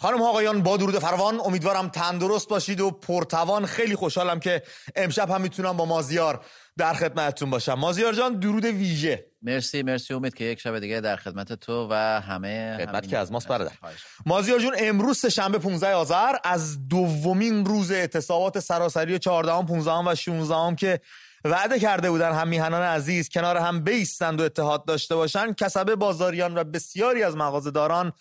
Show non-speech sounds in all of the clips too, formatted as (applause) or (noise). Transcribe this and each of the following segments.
خانم آقایان با درود فروان امیدوارم تندرست باشید و پرتوان. خیلی خوشحالم که امشب هم می‌تونم با مازیار در خدمتتون باشم. مازیار جان درود ویژه. مرسی مرسی. امید که یک شب دیگه در خدمت تو و همه خدمت که از ماست برادر. مازیار جون امروز شنبه 15 آذر از دومین روز اعتصابات سراسری 14 15 و 16 که وعده کرده بودن هم میهنان عزیز کنار هم بیستند و اتحاد داشته باشند کسبه بازاریان و بسیاری از مغازه‌داران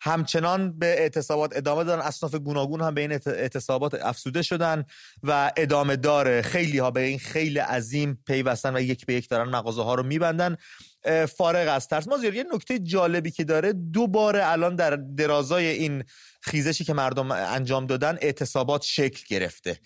همچنان به اعتصابات ادامه دادن. اصناف گوناگون هم به این اعتصابات افسوده شدن و ادامه داره خیلی ها به این خیلی عظیم پیوستن و یک به یک دارن مغازه ها رو میبندن. فارغ از ترس. ما یه نکته جالبی که داره دوباره الان در درازای این خیزشی که مردم انجام دادن اعتصابات شکل گرفته.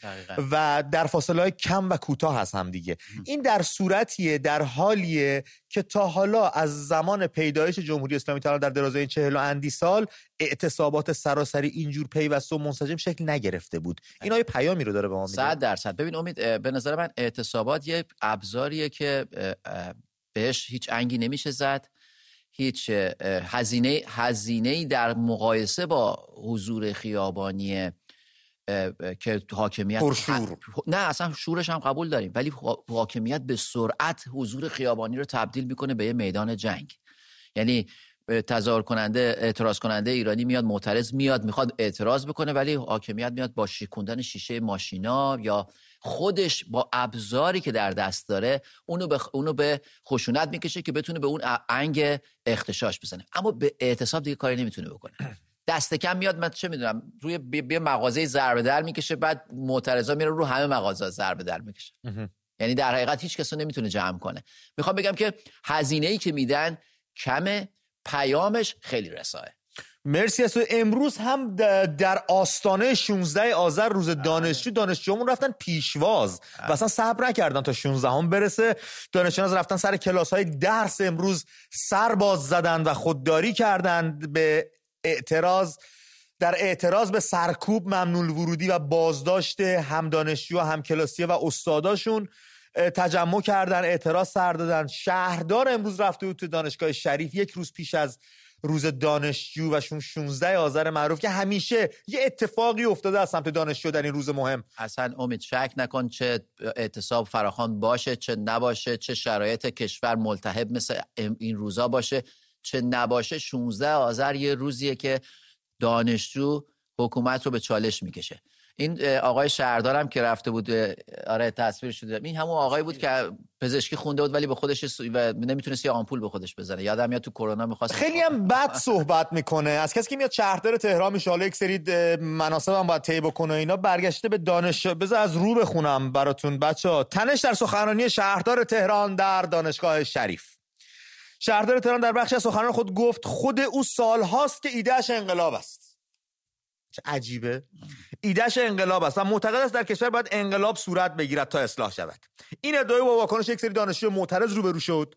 و در فاصله های کم و کوتاه هست هم دیگه. این در صورتیه در حالیه که تا حالا از زمان پیدایش جمهوری اسلامی تعالی در درازای این چهل و اندی سال اعتصابات سراسری اینجور پیوسته و منسجم شکل نگرفته بود. این های پیامی رو داره به ما میده. صد درصد. ببین امید به نظر من اعتصابات یه ابزاریه که بهش هیچ انگی نمیشه زد هیچ هزینه هزینه در مقایسه با حضور خیابانی که حاکمیت پرشور. نه اصلا شورش هم قبول داریم ولی حاکمیت به سرعت حضور خیابانی رو تبدیل می‌کنه به یه میدان جنگ یعنی تظاهر کننده اعتراض کننده ایرانی میاد معترض میاد می‌خواد اعتراض بکنه ولی حاکمیت میاد با شیکوندن شیشه ماشینا یا خودش با ابزاری که در دست داره اونو به, اونو به خشونت می‌کشه که بتونه به اون انگ اختشاش بزنه. اما به اعتصاب دیگه کاری نمی‌تونه بکنه. (clears throat) دست کم میاد من چه می‌دونم روی بی مغازه ضربه در می‌کشه بعد معترضا میره رو همه مغازه ضربه در می‌کشه. یعنی در حقیقت هیچ کس نمی‌تونه جمع کنه. می‌خوام بگم که هزینه ای که میدن کمه پیامش خیلی رساه مرسی از تو. امروز هم در آستانه 16 آذر روز بله. دانشجو دانشجومون رفتن پیشواز. و بله. اصلا صبر نکردن تا 16 هم برسه. دانشجویان رفتن سر کلاس های درس امروز سر باز زدن و خودداری کردند به اعتراض. در اعتراض به سرکوب ممنول ورودی و بازداشت هم دانشجو و هم کلاسی و استاداشون تجمع کردن اعتراض سر دادن. شهردار امروز رفته بود تو دانشگاه شریف. یک روز پیش از روز دانشجو و 16 آذر معروف که همیشه یه اتفاقی افتاده از سمت دانشجو در این روز مهم. اصلا امید شک نکن چه اعتصاب فراخوان باشه چه نباشه چه شرایط کشور ملتهب مثل این روزا باشه چه نباشه. 16 آذر یه روزیه که دانشجو حکومت رو به چالش می‌کشه. این آقای شهردارم که رفته بود آره تصویر شده. این همون آقای بود که پزشکی خونده بود ولی به خودش و نمی‌تونست یه آمپول به خودش بزنه. یادم میاد تو کرونا می‌خواست خیلی هم بد صحبت می‌کنه. از کسی که میاد شهردار تهران میشه حالا یک سری مناسب هم باید طی بکنه اینا برگشته به دانش بذار از رو بخونم براتون بچه تنش در سخنرانی شهردار تهران در دانشگاه شریف. شهردار تهران در بخش از سخنرانی خود گفت خود او سالهاست که ایدهش انقلاب است. چه عجیبه. ایدهش انقلاب است. و معتقد است در کشور باید انقلاب صورت بگیرد تا اصلاح شود. این ادعای با واکنش یک سری دانشجو معترض روبرو شد.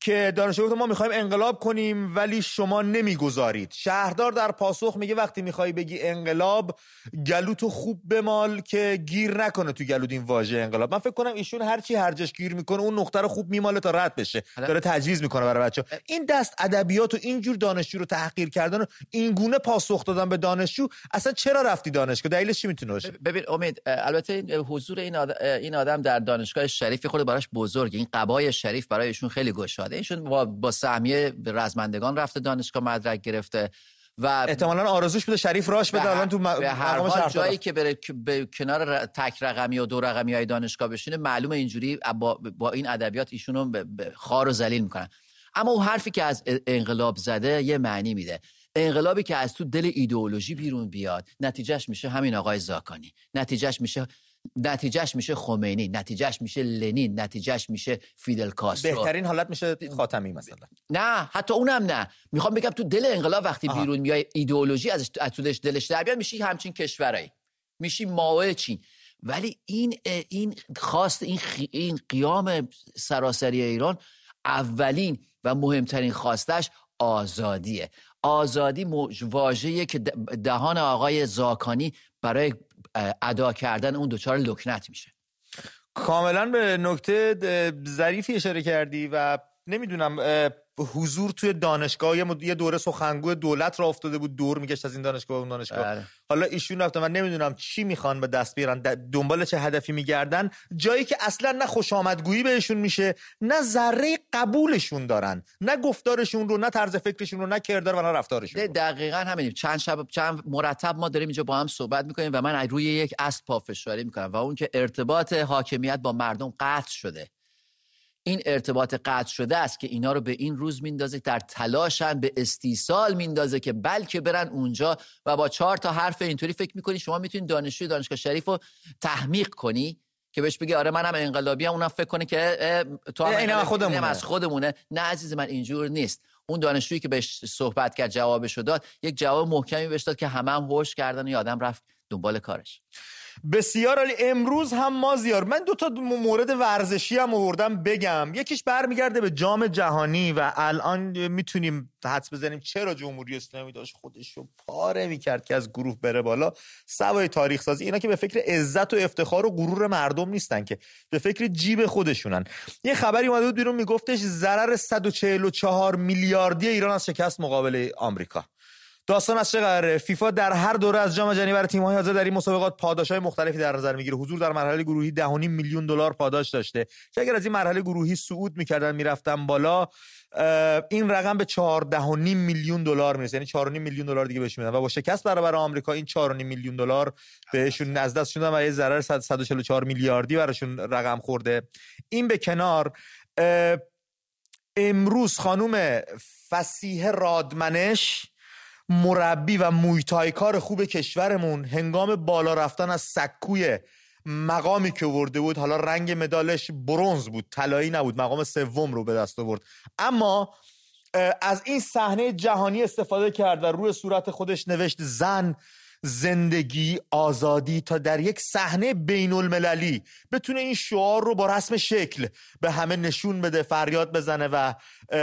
که دانشجو ما می‌خوایم انقلاب کنیم ولی شما نمی‌گذارید. شهردار در پاسخ میگه وقتی می‌خوای بگی انقلاب گلوتو خوب بمال که گیر نکنه تو گلوت این واژه انقلاب. من فکر کنم ایشون هرچی هرجش گیر می‌کنه اون نقطه رو خوب میماله تا رد بشه. داره تجویز می‌کنه برای بچه این دست ادبیات و اینجور دانشجو رو تحقیر کردن و این گونه پاسخ دادن به دانشجو اصلا چرا رفتی دانشگاه؟ دلیلش چی می‌تونه باشه؟ ببین امید البته حضور این آدم, این آدم در دانشگاه شریف خود براش بزرگه. این قبای شریف برای ایشون خیلی گشاده ایشون با, با سهمیه رزمندگان رفته دانشگاه مدرک گرفته و احتمالا آرزوش بوده شریف راش بده الان تو به هر حال جایی که بره به کنار تک رقمی و دو رقمی های دانشگاه بشینه معلومه اینجوری با, با این ادبیات ایشونو خوار و ذلیل می‌کنن. اما اون حرفی که از انقلاب زده یه معنی میده. انقلابی که از تو دل ایدئولوژی بیرون بیاد نتیجهش میشه همین آقای زاکانی. نتیجهش میشه نتیجهش میشه خمینی نتیجهش میشه لنین نتیجهش میشه فیدل کاسترو. بهترین حالت میشه خاتمی مثلا. نه حتی اونم نه. می‌خوام بگم تو دل انقلاب وقتی آها. بیرون میای ایدئولوژی از دلش دلش در بیاد میشی همچین کشورایی. میشی مائوی چین. ولی این این خواست این, این قیام سراسری ایران اولین و مهمترین خواستش آزادیه. آزادی واژه‌ایه که دهان آقای زاکانی برای ادا کردن اون دوچار لکنت میشه. کاملا به نکته ظریفی اشاره کردی و نمی‌دونم حضور توی دانشگاه یه دوره سخنگوی دولت را افتاده بود دور میگشت از این دانشگاه اون دانشگاه. بله. حالا ایشون رفتن من نمی‌دونم چی می‌خوان به دست بیارن دنبال چه هدفی میگردن. جایی که اصلا نه خوش آمدگویی بهشون میشه نه ذره قبولشون دارن. نه گفتارشون رو نه طرز فکرشون رو نه کردار و نه رفتارشون دقیقا همین چند شب چند مرتب ما داریم اینجا با هم صحبت می‌کنیم و من روی یک اصل پافشاری می‌کنم و اون که ارتباط حاکمیت با مردم قطع شده. این ارتباط قطع شده است که اینا رو به این روز میندازه در تلاشن به استیصال میندازه که بلکه برن اونجا و با چهار تا حرف اینطوری فکر می‌کنی شما می‌تونید دانشجوی دانشگاه شریف رو تحمیق کنی که بهش بگی آره منم انقلابی هم اونم فکر کنه که تو هم این خودمونه. از خودمونه. نه عزیز من اینجور نیست. اون دانشجویی که بهش صحبت کرد جوابشو داد یک جواب محکمی بهش داد که همه هم هوش کردن و یادم رفت دنبال کارش. بسیار عالی. امروز هم مازیار من دو تا مورد ورزشی هم آوردم بگم. یکیش برمیگرده به جام جهانی و الان می‌تونیم حدس بزنیم چرا جمهوری اسلامی داشت خودش رو پاره می‌کرد که از گروه بره بالا. سوای تاریخ سازی اینا که به فکر عزت و افتخار و غرور مردم نیستن که به فکر جیب خودشونن. یه خبری اومده بود بیرون میگفتش ضرر 144 میلیاردی ایران از شکست مقابل آمریکا. داستان از چه قراره؟ فیفا در هر دوره از جام جهانی برای تیم‌های حاضر در این مسابقات پاداش‌های مختلفی در نظر می‌گیره. حضور در مرحله گروهی 10.5 میلیون دلار پاداش داشته. که اگر از این مرحله گروهی صعود می‌کردن می‌رفتن بالا این رقم به 14.5 میلیون دلار می‌رسه. یعنی 4.5 میلیون دلار دیگه بهش میدن. و با شکست برابر آمریکا این 4.5 میلیون دلار بهشون از دست شدن و یه ضرر 144 میلیاردی براشون رقم خورده. این به کنار امروز خانم فسیح رادمنش مربی و مویتایکار خوب کشورمون. هنگام بالا رفتن از سکوی مقامی که ورده بود حالا رنگ مدالش برونز بود طلایی نبود مقام سوم رو به دست آورد. اما از این صحنه جهانی استفاده کرد و روی صورت خودش نوشت زن زندگی آزادی تا در یک صحنه بین المللی بتونه این شعار رو با رسم شکل به همه نشون بده فریاد بزنه و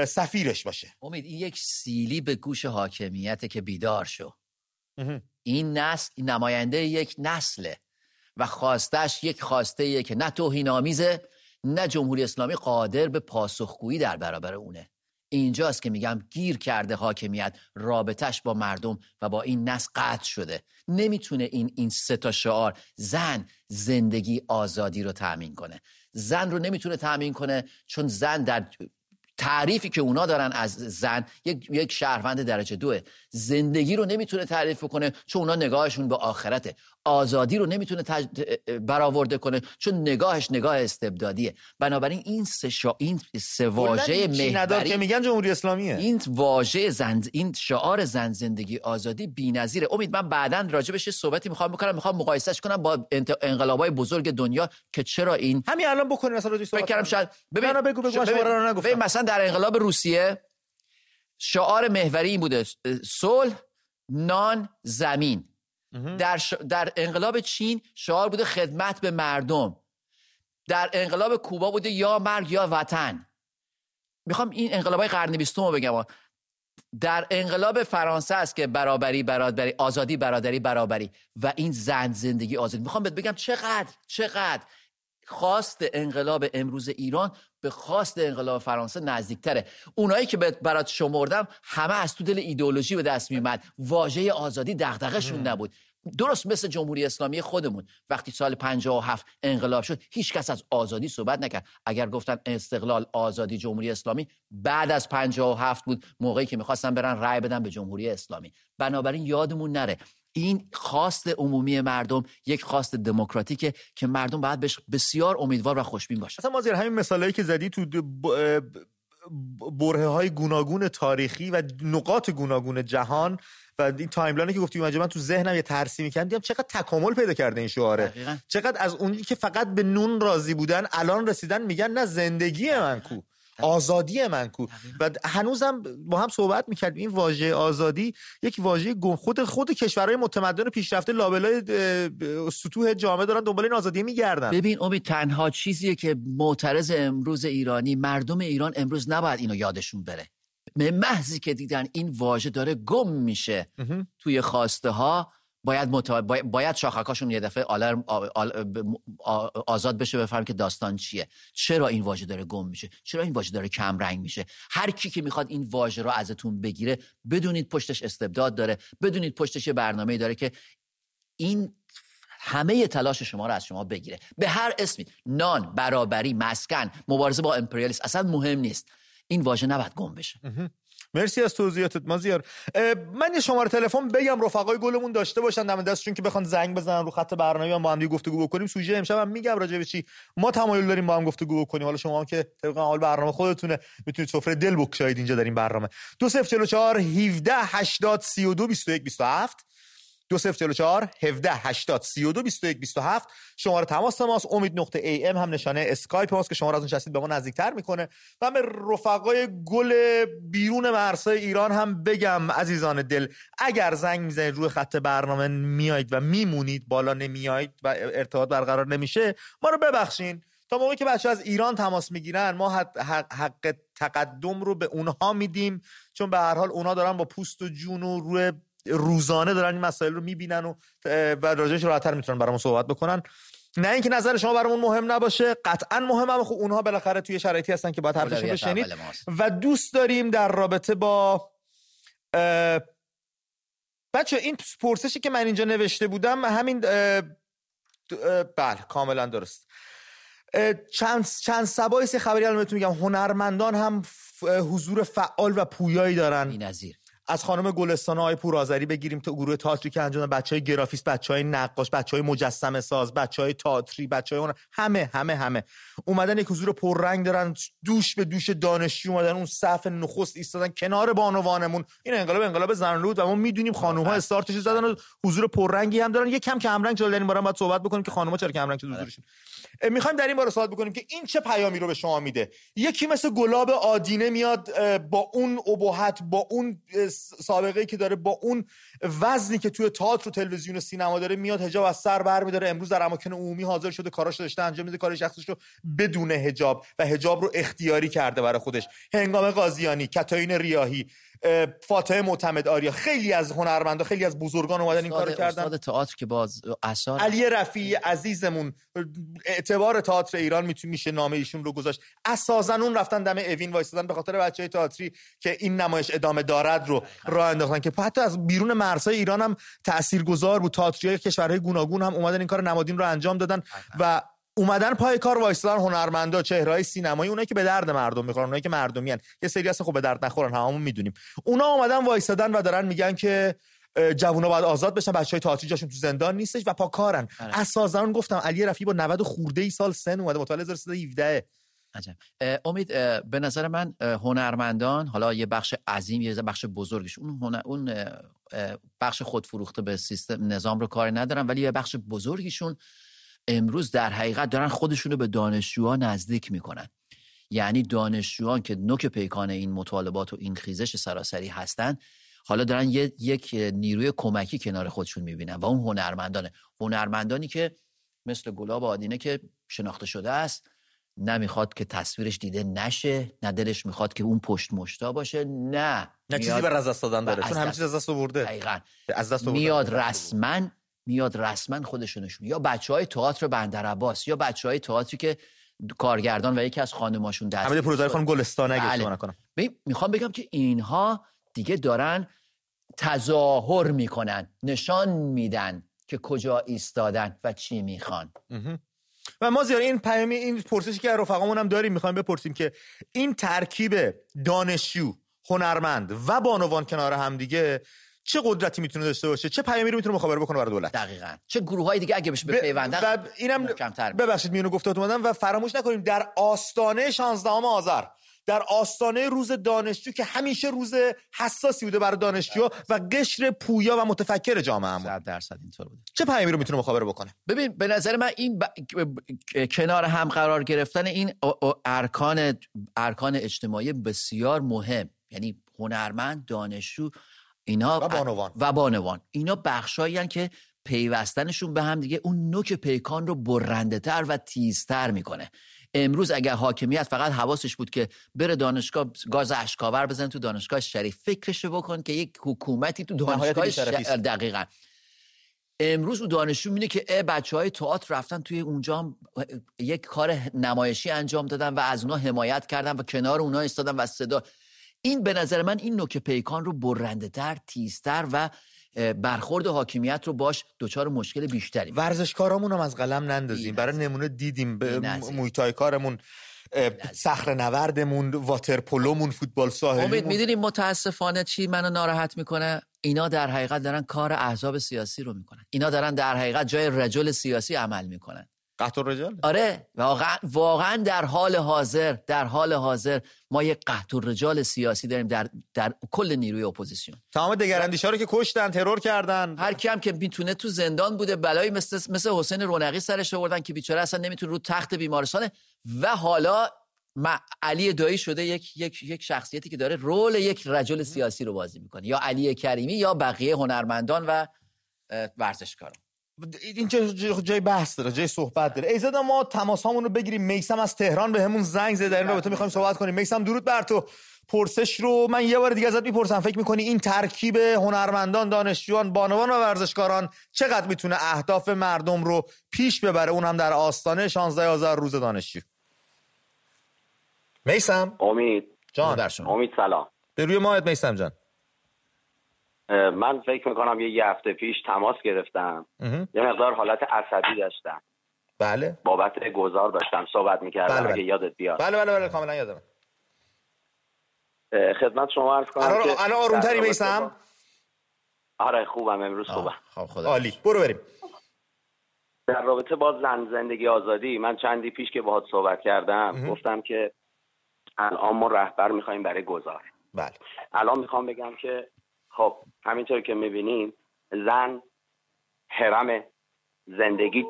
سفیرش باشه. امید این یک سیلی به گوش حاکمیت که بیدار شو. این نسل نماینده یک نسله و خواستش یک خواسته که نه توهین آمیزه نه جمهوری اسلامی قادر به پاسخگویی در برابر اونه. اینجاست که میگم گیر کرده حاکمیت رابطش با مردم و با این نسل قطع شده. نمی‌تونه این این سه تا شعار زن زندگی آزادی رو تأمین کنه. زن رو نمی‌تونه تأمین کنه چون زن در تعریفی که اونا دارن از زن یک, یک شهروند درجه دوه. زندگی رو نمی‌تونه تعریف کنه چون اونا نگاهشون به آخرته. آزادی رو نمی‌تونه تج... برآورده کنه چون نگاهش نگاه استبدادیه. بنابراین این سه شا... این سه واژه محوری که میگن جمهوری اسلامیه. این واژه زن این شعار زن زندگی آزادی بی‌نظیره. امید من بعدا راجع بهش صحبتی می‌خوام بکنم می‌خوام مقایسهش کنم با انت... انقلابای بزرگ دنیا که چرا این همین الان بکنیم مثلا راجع فکر کردم شاید ببین بگو بگو ببین, ببین مثلا در انقلاب روسیه شعار محوری این بوده صلح نان زمین. در, در انقلاب چین شعار بوده خدمت به مردم. در انقلاب کوبا بوده یا مرگ یا وطن. می‌خوام این انقلاب قرن بیستم رو بگم. در انقلاب فرانسه است که برابری برابری آزادی برادری برابری و این زن زندگی آزادی. می‌خوام بگم چقدر چقدر خواست انقلاب امروز ایران به خواست انقلاب فرانسه نزدیکتره. اونایی که برات شمردم همه از تو دل ایدئولوژی به دست میومد واژه آزادی دغدغه‌شون نبود. درست مثل جمهوری اسلامی خودمون. وقتی سال 57 انقلاب شد هیچ کس از آزادی صحبت نکرد. اگر گفتن استقلال آزادی جمهوری اسلامی بعد از 57 بود موقعی که می‌خواستن برن رأی بدن به جمهوری اسلامی. بنابراین یادمون نره این خواست عمومی مردم یک خواست دموکراتیکه که مردم باید بهش بسیار امیدوار و خوشبین باشه مثلا مازیار همین مثالایی که زدی تو برهه های گوناگون تاریخی و نقاط گوناگون جهان و این timeline ی که گفتی من تو ذهنم یه ترسیم می‌کردم دیدم چقدر تکامل پیدا کرده این شعاره. چقدر از اونی که فقط به نون راضی بودن الان رسیدن میگن نه زندگی من کو. آزادی من کو. و هنوزم با هم صحبت می‌کردیم. این واژه آزادی یک واژه گم خود خود کشورهای متمدن و پیشرفته لابلای سطوح جامعه دارن دنبال این آزادی میگردن. ببین امید تنها چیزیه که معترض امروز ایرانی مردم ایران امروز نباید اینو یادشون بره. به محضی که دیدن این واژه داره گم میشه توی خواسته ها باید متو... باید شاخکاشون یه دفعه آلرم آزاد بشه بفهم که داستان چیه. چرا این واژه داره گم میشه؟ چرا این واژه داره کم رنگ میشه؟ هر کی که می‌خواد این واژه رو ازتون بگیره بدونید پشتش استبداد داره بدونید پشتش یه برنامه داره که این همه تلاش شما رو از شما بگیره. به هر اسمی نان برابری مسکن مبارزه با امپریالیسم اصلا مهم نیست. این واژه نباید گم بشه. مرسی از توضیحاتت مازیار. من یه شماره تلفن بگم رفقای گلمون داشته باشن دم دستشون که بخوان زنگ بزنن رو خط برنامه با هم دیگه گفتگو بکنیم. سوژه امشب هم میگم راجع به چی؟ ما تمایل داریم با هم گفتگو بکنیم. حالا شما هم که طبق حال برنامه خودتونه می‌تونید سفره دل بگشایید اینجا در این برنامه. 2044 17 80 32 21 27 دو صفر چلو چهار هفده هشتاد سی و دو بیست و یک بیست و هفت. شماره تماس ماست. امید نقطه ای ام هم نشانه اسکایپ ماست که شما را از اون شستید به ما نزدیکتر می‌کنه. و به رفقای گل بیرون مرزهای ایران هم بگم عزیزان دل اگر زنگ می‌زنید روی خط برنامه میایید و میمونید بالا نمیایید و ارتباط برقرار نمیشه ما رو ببخشین. تا موقعی که بچه از ایران تماس می‌گیرن ما حق, حق تقدم رو به اونها میدیم چون به هر حال اونها دارن با پوست و جون و روی روزانه دارن این مسائل رو می‌بینن و و راجعش راحت‌تر می‌تونن برامون صحبت بکنن. نه اینکه نظر شما برامون مهم نباشه قطعا مهم هم خب اونها بالاخره توی شرایطی هستن که باید حرفشون بشنید. و دوست داریم در رابطه با بچه این پرسشی که من اینجا نوشته بودم همین بله کاملا درست. چند چند سبایی خبری الان بهتون میگم. هنرمندان هم حضور فعال و پویایی دارن. بی‌نظیر از خانم گلستان های پورآذری بگیریم تا گروه تئاتری که انجام بچه های گرافیست بچه های نقاش بچه های مجسمه ساز بچه های تئاتری بچه های همه همه همه. اومدن یک حضور پررنگ دارن دوش به دوش دانشجو اومدن اون صف نخست ایستادن کنار بانوانمون. این انقلاب انقلاب زن و ما می‌دونیم خانم ها بله. استارتش زدن و حضور پررنگی هم دارن. یک کم کمرنگ چلو در این باره باید صحبت بکنیم که خانم چرا کمرنگ شده حضورشون. می‌خوایم در این باره صحبت بکنیم که این چه پیامی رو به شما میده. یکی مثل گلاب آدینه میاد با اون ابهت با اون سابقه که داره با اون وزنی که توی تئاتر و تلویزیون و سینما داره میاد حجاب از سر بر میداره. امروز در اماکن عمومی حاضر شده کاراش داشته انجام میده کار شخصش رو بدون حجاب و حجاب رو اختیاری کرده برای خودش. هنگام قاضیانی کتاین ریاهی فاطمه معتمد آریا. خیلی از هنرمندا خیلی از بزرگان اومدن این کارو کردن. استاد تئاتر که باز اثر علی رفیعی عزیزمون. اعتبار تئاتر ایران می‌تونه میشه نامه ایشون رو گذاشت. اساسا اون رفتن دم اوین وایسادن به خاطر بچهای تئاتری که این نمایش ادامه دارد رو راه انداختن که حتی از بیرون مرزهای ایران هم تاثیرگذار بود. تئاتری کشورهای گوناگون هم اومدن این کار نمادین رو انجام دادن و اومدن پای کار وایسادن هنرمندا چهرهای سینمایی اونایی که به درد مردم می‌خورن اونایی که مردمیان یه سری هستن خب به درد نخورن هممون می‌دونیم. اونا اومدن وایسادن و دارن میگن که جوونا باید آزاد بشن بچهای تئاتری جاشون تو زندان نیستش و پاکارن. آره. اساسا گفتم علی رفی با 90 خورده ای سال سن اومده متولد 1317 عجب. امید به نظر من هنرمندان حالا یه بخش عظیم یه بخش بزرگش اون هنر، اون بخش خودفروخته به سیستم نظام رو کار ندارن ولی یه بخش بزرگیشون امروز در حقیقت دارن خودشونو به دانشجوها نزدیک می‌کنن. یعنی دانشجویان که نوک پیکان این مطالبات و این خیزش سراسری هستن حالا دارن یک نیروی کمکی کنار خودشون می‌بینن و اون هنرمندانه. هنرمندانی که مثل گلاب آدینه که شناخته شده است نمی‌خواد که تصویرش دیده نشه نه دلش می‌خواد که اون پشت مشتا باشه نه نه چیزی بر از دست دادن داره چون همه چیز از دست آورده. از دست میاد رسما میاد رسما خودشونشون یا بچه های تئاتر بندر عباس یا بچه های تئاتری که کارگردان و یکی از خانماشون دست همین پروژه خانم گلستان اگه بله. نکنم. می‌خوام بگم که اینها دیگه دارن تظاهر می‌کنن نشان میدن که کجا ایستادن و چی می‌خوان. و ما زیاد این پیامی این پرسشی که رفقامون هم داریم می‌خوایم بپرسیم که این ترکیب دانشجو هنرمند و بانوان کنار هم دیگه چه قدرتی می‌تونه داشته باشه؟ چه پیامی رو می‌تونه مخابره بکنه برای دولت؟ دقیقاً. چه گروه های دیگه اگه بهش بپیوندن و اینم ببخشید میونو گفتات اومدم و فراموش نکنیم در آستانه 16 آذر در آستانه روز دانشجو که همیشه روز حساسی بوده برای دانشجو و قشر پویا و متفکر جامعه هم درصد اینطور بوده. چه پیامی رو می‌تونه مخابره بکنه؟ ببین به نظر من این کنار هم قرار گرفتن این ارکان ارکان اجتماعی بسیار مهم. یعنی هنرمند دانشجو اینا و بانوان. و بانوان. اینا بخشایی که پیوستنشون به هم دیگه اون نوک پیکان رو برنده تر و تیزتر می‌کنه. امروز اگر حاکمیت فقط حواسش بود که بره دانشگاه گاز اشکاور بزن تو دانشگاه شریف فکرشو بکن که یک حکومتی تو دانشگاه شریف دقیقا. امروز او دانشجو میینه که بچه های تئاتر رفتن توی اونجا یک کار نمایشی انجام دادن و از اونا حمایت کردن و کنار اونا ایستادن و صدا این به نظر من این نوک پیکان رو برنده تر تیزتر و برخورد حاکمیت رو باش دچار مشکل بیشتری ورزشکارامون هم از قلم نندازیم. برای نمونه دیدیم. به مویتای کارمون صخر نوردمون واترپولومون فوتبال ساحلی امید می‌دونیم متاسفانه چی منو ناراحت می‌کنه؟ اینا در حقیقت دارن کار احزاب سیاسی رو می‌کنن. اینا دارن در حقیقت جای رجل سیاسی عمل می‌کنن. قحط رجال آره. واقعا واقعا در حال حاضر در حال حاضر ما یک قحط رجال سیاسی داریم در در کل نیروی اپوزیسیون. تمام دگراندیشا رو که کشتن ترور کردن. هر کی هم که می‌تونه تو زندان بوده بلایی مثل مثل حسین رونقی سرش آوردن که بیچاره اصلا نمی‌تونه رو تخت بیمارستانه. و حالا علی دایی شده یک یک یک شخصیتی که داره رول یک رجل سیاسی رو بازی می‌کنه. یا علی کریمی یا بقیه هنرمندان و ورزشکاران. این جای بحث داره جای صحبت داره. ایزاده ما تماس رو بگیریم. میسم از تهران به همون زنگ زده. در این رابطه می‌خوایم صحبت کنیم. میسم درود بر تو. پرسش رو من یه بار دیگه ازت می‌پرسم. فکر می‌کنی این ترکیب هنرمندان دانشجویان بانوان و ورزشکاران چقدر می‌تونه اهداف مردم رو پیش ببره؟ اون هم در آستانه 16 آذر روز دانشجو. میسم امید. جان امید سلام. به روی ماهت میسم جان. من فکر می‌کنم یه, یه هفته پیش تماس گرفتم. یه مقدار حالت عصبی داشتم. بله. بابت گذار داشتم صحبت می‌کردم بله بله. اگه یادت بیاد. بله بله بله کاملا یادم خدمت شما عرض کنم الان آرومتری میسم آره خوبم امروز خوبم. خب خدا عالی. برو بریم. در رابطه با زن زندگی آزادی من چندی پیش که باهات صحبت کردم گفتم که الان ما رهبر می‌خوایم برای گذار. بله. الان می‌خوام بگم که خب همینطور که می‌بینیم زن حرم زندگی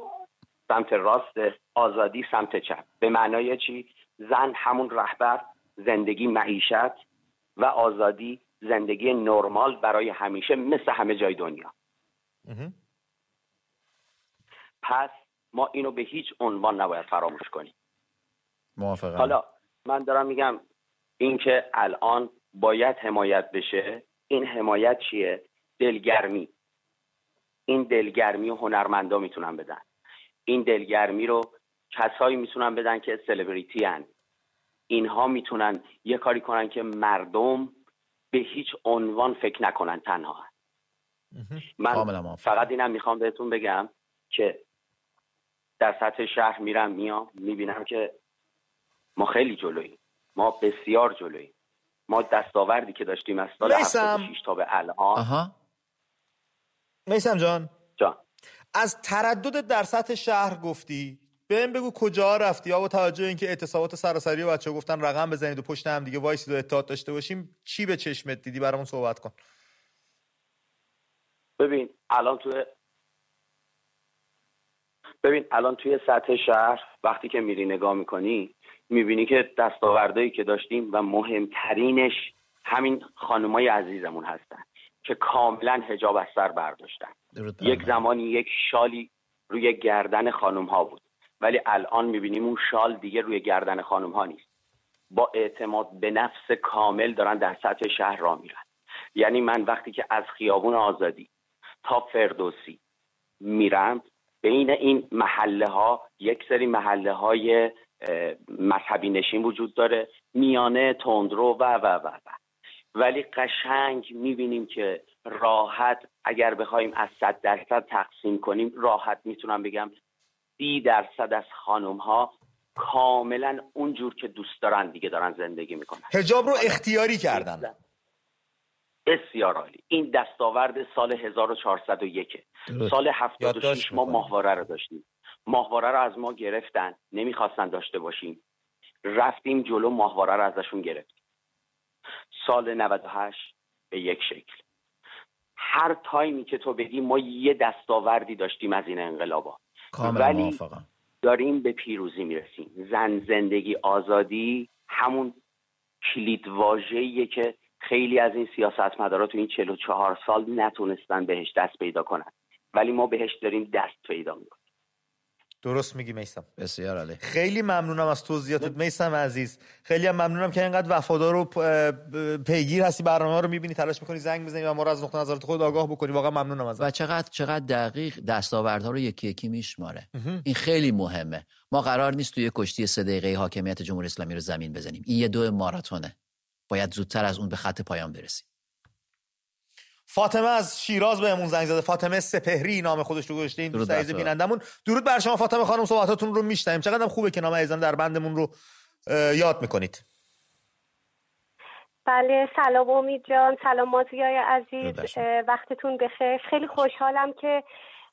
سمت راست آزادی سمت چپ. به معنای چی؟ زن همون رهبر زندگی معیشت و آزادی زندگی نرمال برای همیشه مثل همه جای دنیا. پس ما اینو به هیچ عنوان نباید فراموش کنیم. موافقم. حالا من دارم میگم اینکه الان باید حمایت بشه. این حمایت چیه؟ دلگرمی. این دلگرمی و هنرمندا می‌تونن بدن. این دلگرمی رو کسایی می‌تونن بدن که سلبریتی هن. اینها می‌تونن یه کاری کنن که مردم به هیچ عنوان فکر نکنن تنها من فقط اینم می‌خوام بهتون بگم که در سطح شهر میرم میام می‌بینم که ما خیلی جلوییم. ما بسیار جلوییم. ما دستاوردی که داشتیم از سال 76 تا به الان. آها. میسم جان. جان. از تردد در سطح شهر گفتی. بهم بگو کجا رفتی؟ یا با توجه اینکه اعتصابات سراسری و بچه گفتن رقم بزنید و پشت هم دیگه وایسید و اتحاد داشته باشیم چی به چشمت دیدی؟ برامون صحبت کن. ببین الان توی ببین الان توی سطح شهر وقتی که میری نگاه می‌کنی می‌بینی که دستاوردهایی که داشتیم و مهمترینش همین خانمای عزیزمون هستن که کاملا هجاب از سر برداشتن. یک زمانی یک شالی روی گردن خانم ها بود. ولی الان می‌بینیم اون شال دیگه روی گردن خانم ها نیست. با اعتماد به نفس کامل دارن در سطح شهر را میرن. یعنی من وقتی که از خیابون آزادی تا فردوسی میرم بین این محله ها یک سری محله های مذهبی نشین وجود داره میانه تندرو و و و و. ولی قشنگ می‌بینیم که راحت اگر بخوایم از صد درصد تقسیم کنیم راحت می‌تونم بگم سی درصد از خانم ها کاملا اونجور که دوست دارن دیگه دارن زندگی می‌کنن. هجاب رو اختیاری کردن. بسیار عالی. این دستاورد سال 1401 سال 76 ما ماهواره رو داشتیم. ماهواره رو از ما گرفتن. نمی‌خواستن داشته باشیم. رفتیم جلو ماهواره رو ازشون گرفتیم. سال 98 به یک شکل. هر تایمی که تو بگی ما یه دستاوردی داشتیم از این انقلابا. ولی داریم به پیروزی می‌رسیم. زن زندگی آزادی همون کلید واژه‌ایه که خیلی از این سیاستمدارا تو این 44 سال نتونستن بهش دست پیدا کنن. ولی ما بهش داریم دست پیدا می‌کنیم. درست میگی میسم بسیار عالی. خیلی ممنونم از توضیحاتت میسم عزیز. خیلی هم ممنونم که اینقدر وفادار و پیگیر هستی برنامه رو می‌بینی تلاش می‌کنی زنگ بزنی و ما رو از نقطه نظرت خود آگاه بکنی. واقعا ممنونم از و چقدر چقدر دقیق دستاوردها رو یکی یکی میشماره. این خیلی مهمه. ما قرار نیست توی کشتی سه دقیقه حاکمیت جمهوری اسلامی رو زمین بزنیم. این یه دو ماراتونه. باید زودتر از اون به خط پایان برسیم. فاطمه از شیراز بهمون زنگ زده. فاطمه سپهری نام خودش رو گذاشته. این دوست عزیز بینندمون. درود بر شما فاطمه خانم صحبتاتون رو میشنیم چقدر خوبه که نام عزیزان در بندمون رو یاد می‌کنید. بله سلام امید جان. سلام مازیای عزیز. وقتتون بخیر. خیلی خوشحالم که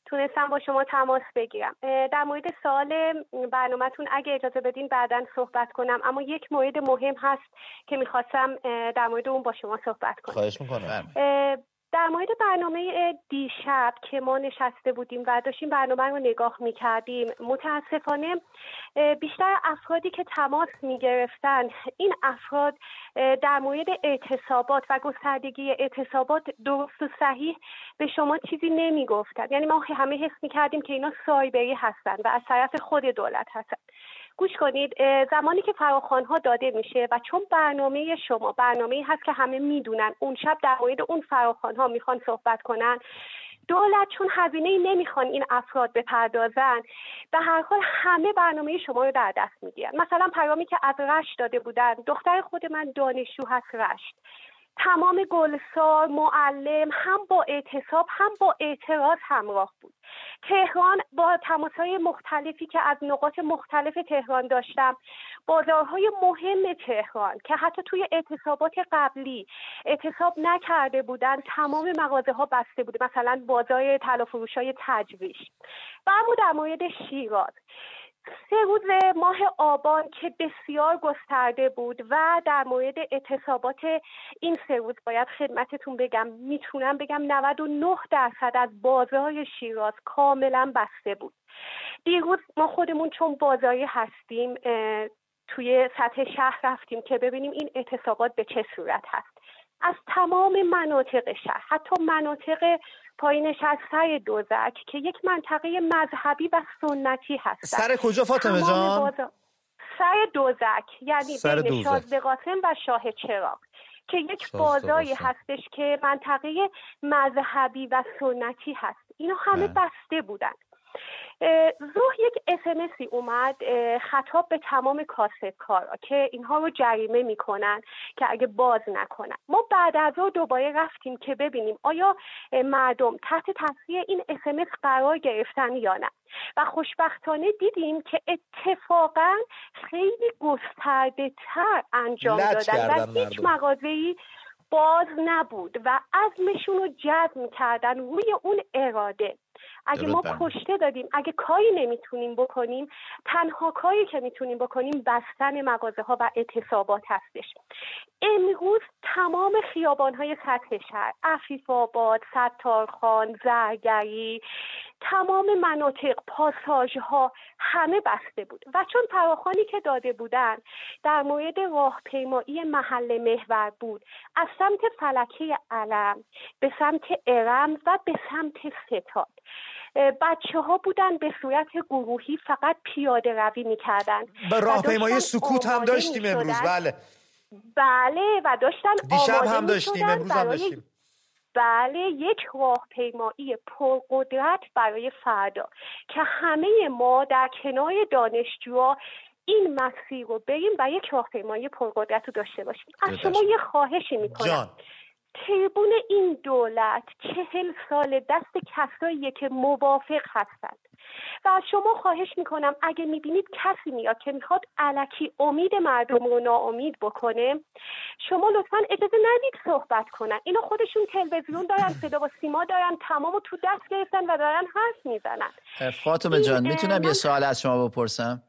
تونستم با شما تماس بگیرم. در مورد سوال برنامهتون اگه اجازه بدین بعدا صحبت کنم. اما یک مورد مهم هست که می‌خواستم در مورد اون با شما صحبت کنم. خواهش می‌کنم. در مورد برنامه دیشب که ما نشسته بودیم و داشتیم برنامه رو نگاه می‌کردیم متاسفانه بیشتر افرادی که تماس می‌گرفتن این افراد در مورد اعتصابات و گستردگی اعتصابات درست و صحیح به شما چیزی نمی‌گفتن. یعنی ما همه حس می‌کردیم که اینا سایبری هستن و از طرف خود دولت هستن. گوش کنید زمانی که فراخوان ها داده میشه و چون برنامه شما برنامه هست که همه می‌دونن اون شب در مورد اون فراخوان ها می‌خوان صحبت کنن دولت چون هزینه نمی‌خوان این افراد بپردازن به هر حال همه برنامه شما رو در دست می‌گیرن. مثلا پیامی که از رشت داده بودن دختر خود من دانشجو هست رشت. تمام گلسار معلم هم با اعتصاب هم با اعتراض همراه بود. تهران با تماسهای مختلفی که از نقاط مختلف تهران داشتم بازارهای مهم تهران که حتی توی اعتصابات قبلی اعتصاب نکرده بودن تمام مغازه ها بسته بوده مثلا بازار طلا های تجویش. و اما در مورد شیراز. سه روز ماه آبان که بسیار گسترده بود و در مورد اعتصابات این سه روز باید خدمتتون بگم می‌تونم بگم 99 درصد از بازار شیراز کاملا بسته بود. دیروز ما خودمون چون بازاری هستیم توی سطح شهر رفتیم که ببینیم این اعتصابات به چه صورت هست. از تمام مناطق شهر حتی مناطق پایینش از سر دوزک که یک منطقه مذهبی و سنتی هست سر کجا فاطمه جان؟ سر دوزک یعنی سر بین شازده قاسم و شاه چراغ که یک بازاری هستش که منطقه مذهبی و سنتی هست. اینو همه بله. بسته بودن. روح یک اسمسی اومد خطاب به تمام کارا که اینها رو جریمه می‌کنن که اگه باز نکنن. ما بعد از او دوباره رفتیم که ببینیم آیا مردم تحت تاثیر این اسمس قرار گرفتن یا نه. و خوشبختانه دیدیم که اتفاقا خیلی گسترده تر انجام دادن و هیچ مغازه‌ای باز نبود و عزمشون رو جذب کردن روی اون اراده. اگه ما کشته دادیم اگه کاری نمی‌تونیم بکنیم تنها کاری که می‌تونیم بکنیم بستن مغازه ها و اعتصابات هستش. امروز تمام خیابان های سطح شهر عفیف آباد ستارخان زرگری تمام مناطق پاساژ ها همه بسته بود. و چون فراخانی که داده بودن در مورد راهپیمایی محل محور بود از سمت فلکه علم به سمت ارم و به سمت ستاد. بچه ها بودن به صورت گروهی فقط پیاده روی می‌کردن. به راهپیمایی سکوت هم داشتیم امروز بله. بله و داشتن دیشب هم داشتیم امروز هم داشتیم. بله یک راهپیمایی پرقدرت برای فردا که همه ما در کنار دانشجوها این مسیر رو بریم و یک راهپیمایی پرقدرت رو داشته باشیم. از شما یه خواهشی می‌کنم. تریبون این دولت چهل سال دست کسایی که موافق هستند. و از شما خواهش می‌کنم اگه می‌بینید کسی میاد که می‌خواد علکی امید مردم رو ناامید بکنه شما لطفا اجازه ندید صحبت کنن. اینا خودشون تلویزیون دارن صدا و سیما دارن تمام تو دست گرفتن و دارن حرف می‌زنن. فاطمه جان می‌تونم یه سوال از شما بپرسم؟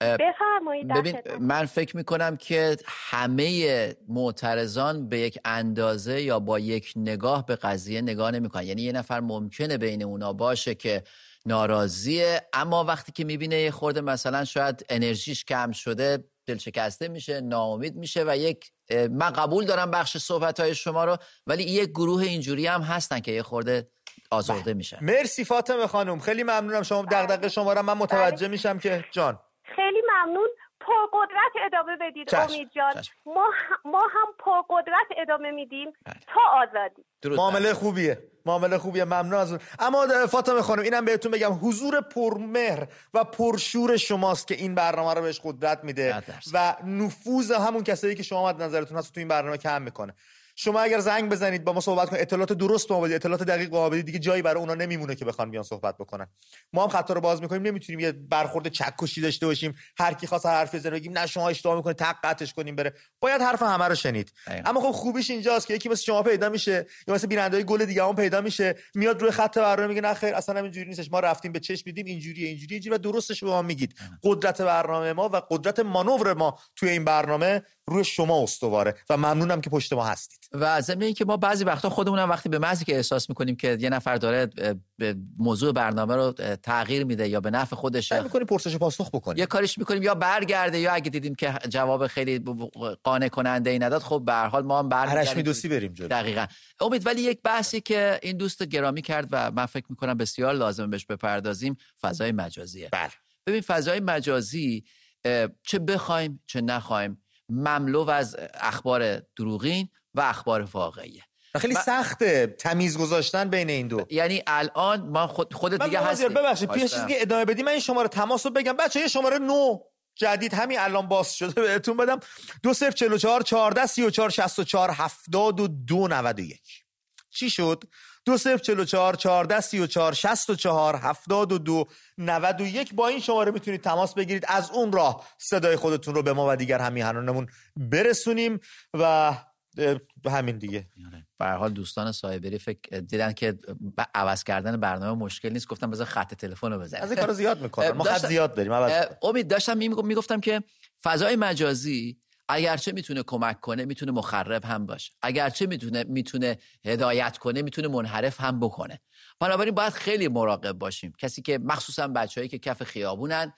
بفرمایید ببین من فکر می‌کنم که همه معترضان به یک اندازه یا با یک نگاه به قضیه نگاه نمی‌کنن. یعنی یه نفر ممکنه بین اونا باشه که ناراضیه اما وقتی که می‌بینه یه خورده مثلا شاید انرژیش کم شده دلشکسته میشه ناامید میشه و یک من قبول دارم بخش صحبت های شما رو ولی یک گروه اینجوری هم هستن که یه خورده آزرده میشن. مرسی فاطمه خانم. خیلی ممنونم شما دغدغه شما را من متوجه میشم که جان. خیلی ممنون. پرقدرت ادامه بدید چشم، امید جان. چشم. ما, ما هم پرقدرت ادامه میدیم. بله. تا آزادی. درود. معامله خوبیه. معامله خوبیه. ممنون از اون. اما فاطمه خانم اینم بهتون بگم. حضور پرمهر و پرشور شماست که این برنامه رو بهش قدرت میده. و نفوذ همون کسایی که شما مد نظرتون هست رو تو این برنامه کم می‌کنه. شما اگر زنگ بزنید با ما صحبت کنید اطلاعات درست ما بدید اطلاعات دقیق به ما بدید دیگه جایی برای اونا نمیمونه که بخوان بیان صحبت بکنن. ما هم خطا رو باز می‌کنیم نمی‌تونیم یه برخورد چکشی داشته باشیم. هر کی خواست هر حرفی بزنه بگیم نه شما اشتباه می‌کنید تق قطعش کنیم بره. باید حرف همه رو شنید. اما خب خوبیش اینجاست که یکی مثل شما پیدا میشه یا مثل بینندهای گل دیگه هم پیدا میشه میاد روی خط برنامه میگه نه خیر اصلا اینجوری نیستش. ما رفتیم به چشم دیدیم اینجوریه اینجوری اینجوری و درستش به ما میگید. قدرت برنامه ما و قدرت مانور ما توی این برنامه روی شما استواره و ممنونم که پشت ما هستید. و ضمن اینکه ما بعضی وقتا خودمونم وقتی به محضی که احساس می‌کنیم که یه نفر داره به موضوع برنامه رو تغییر میده یا به نفع خودش می‌کنیم پرسش پاسخ بکنیم. یه کاریش می‌کنیم یا برگرده یا اگه دیدیم که جواب خیلی قانع کننده ای نداد خب به هر حال ما هم برمیگردیم. میدوسی بریم جلو. دقیقا. امید ولی یک بحثی که این دوست گرامی کرد و من فکر می‌کنم بسیار لازم بهش بپردازیم فضای مجازیه. بله. ببین فضای مجازی چه بخوایم چه نخوایم مملو از اخبار دروغین و اخبار واقعیه. خیلی و- سخته تمیز گذاشتن بین این دو. یعنی الان ما خود خودت من دیگه هستی. ببخشید پیش. چیزی که ادامه بدی من این شماره تماس رو بگم. بچه یه شماره نو جدید همین الان باز شده بهتون بدم. دو صفر چلو چهار چهارده سی و چهار شست و چهار هفتاد و دو نود و یک. چی شد؟ دو صفر چلو چهار چهارده سی و چهار شست و چهار هفتاد و دو نود و یک. با این شماره می‌تونید تماس بگیرید. از اون راه صدای خودتون رو به ما و دیگر همیهنانمون برسونیم و همین دیگه. به هر حال دوستان سایبری فکر دیدن که عوض کردن برنامه مشکل نیست. گفتم بذار خط تلفن رو بزن از این کارو زیاد می‌کنن ما خط زیاد داریم. امید داشتم می- می‌گفتم که فضای مجازی اگرچه می‌تونه کمک کنه می‌تونه مخرب هم باشه. اگرچه می‌تونه می‌تونه هدایت کنه می‌تونه منحرف هم بکنه. بنابراین باید خیلی مراقب باشیم. کسی که مخصوصا بچههایی که کف خیابونن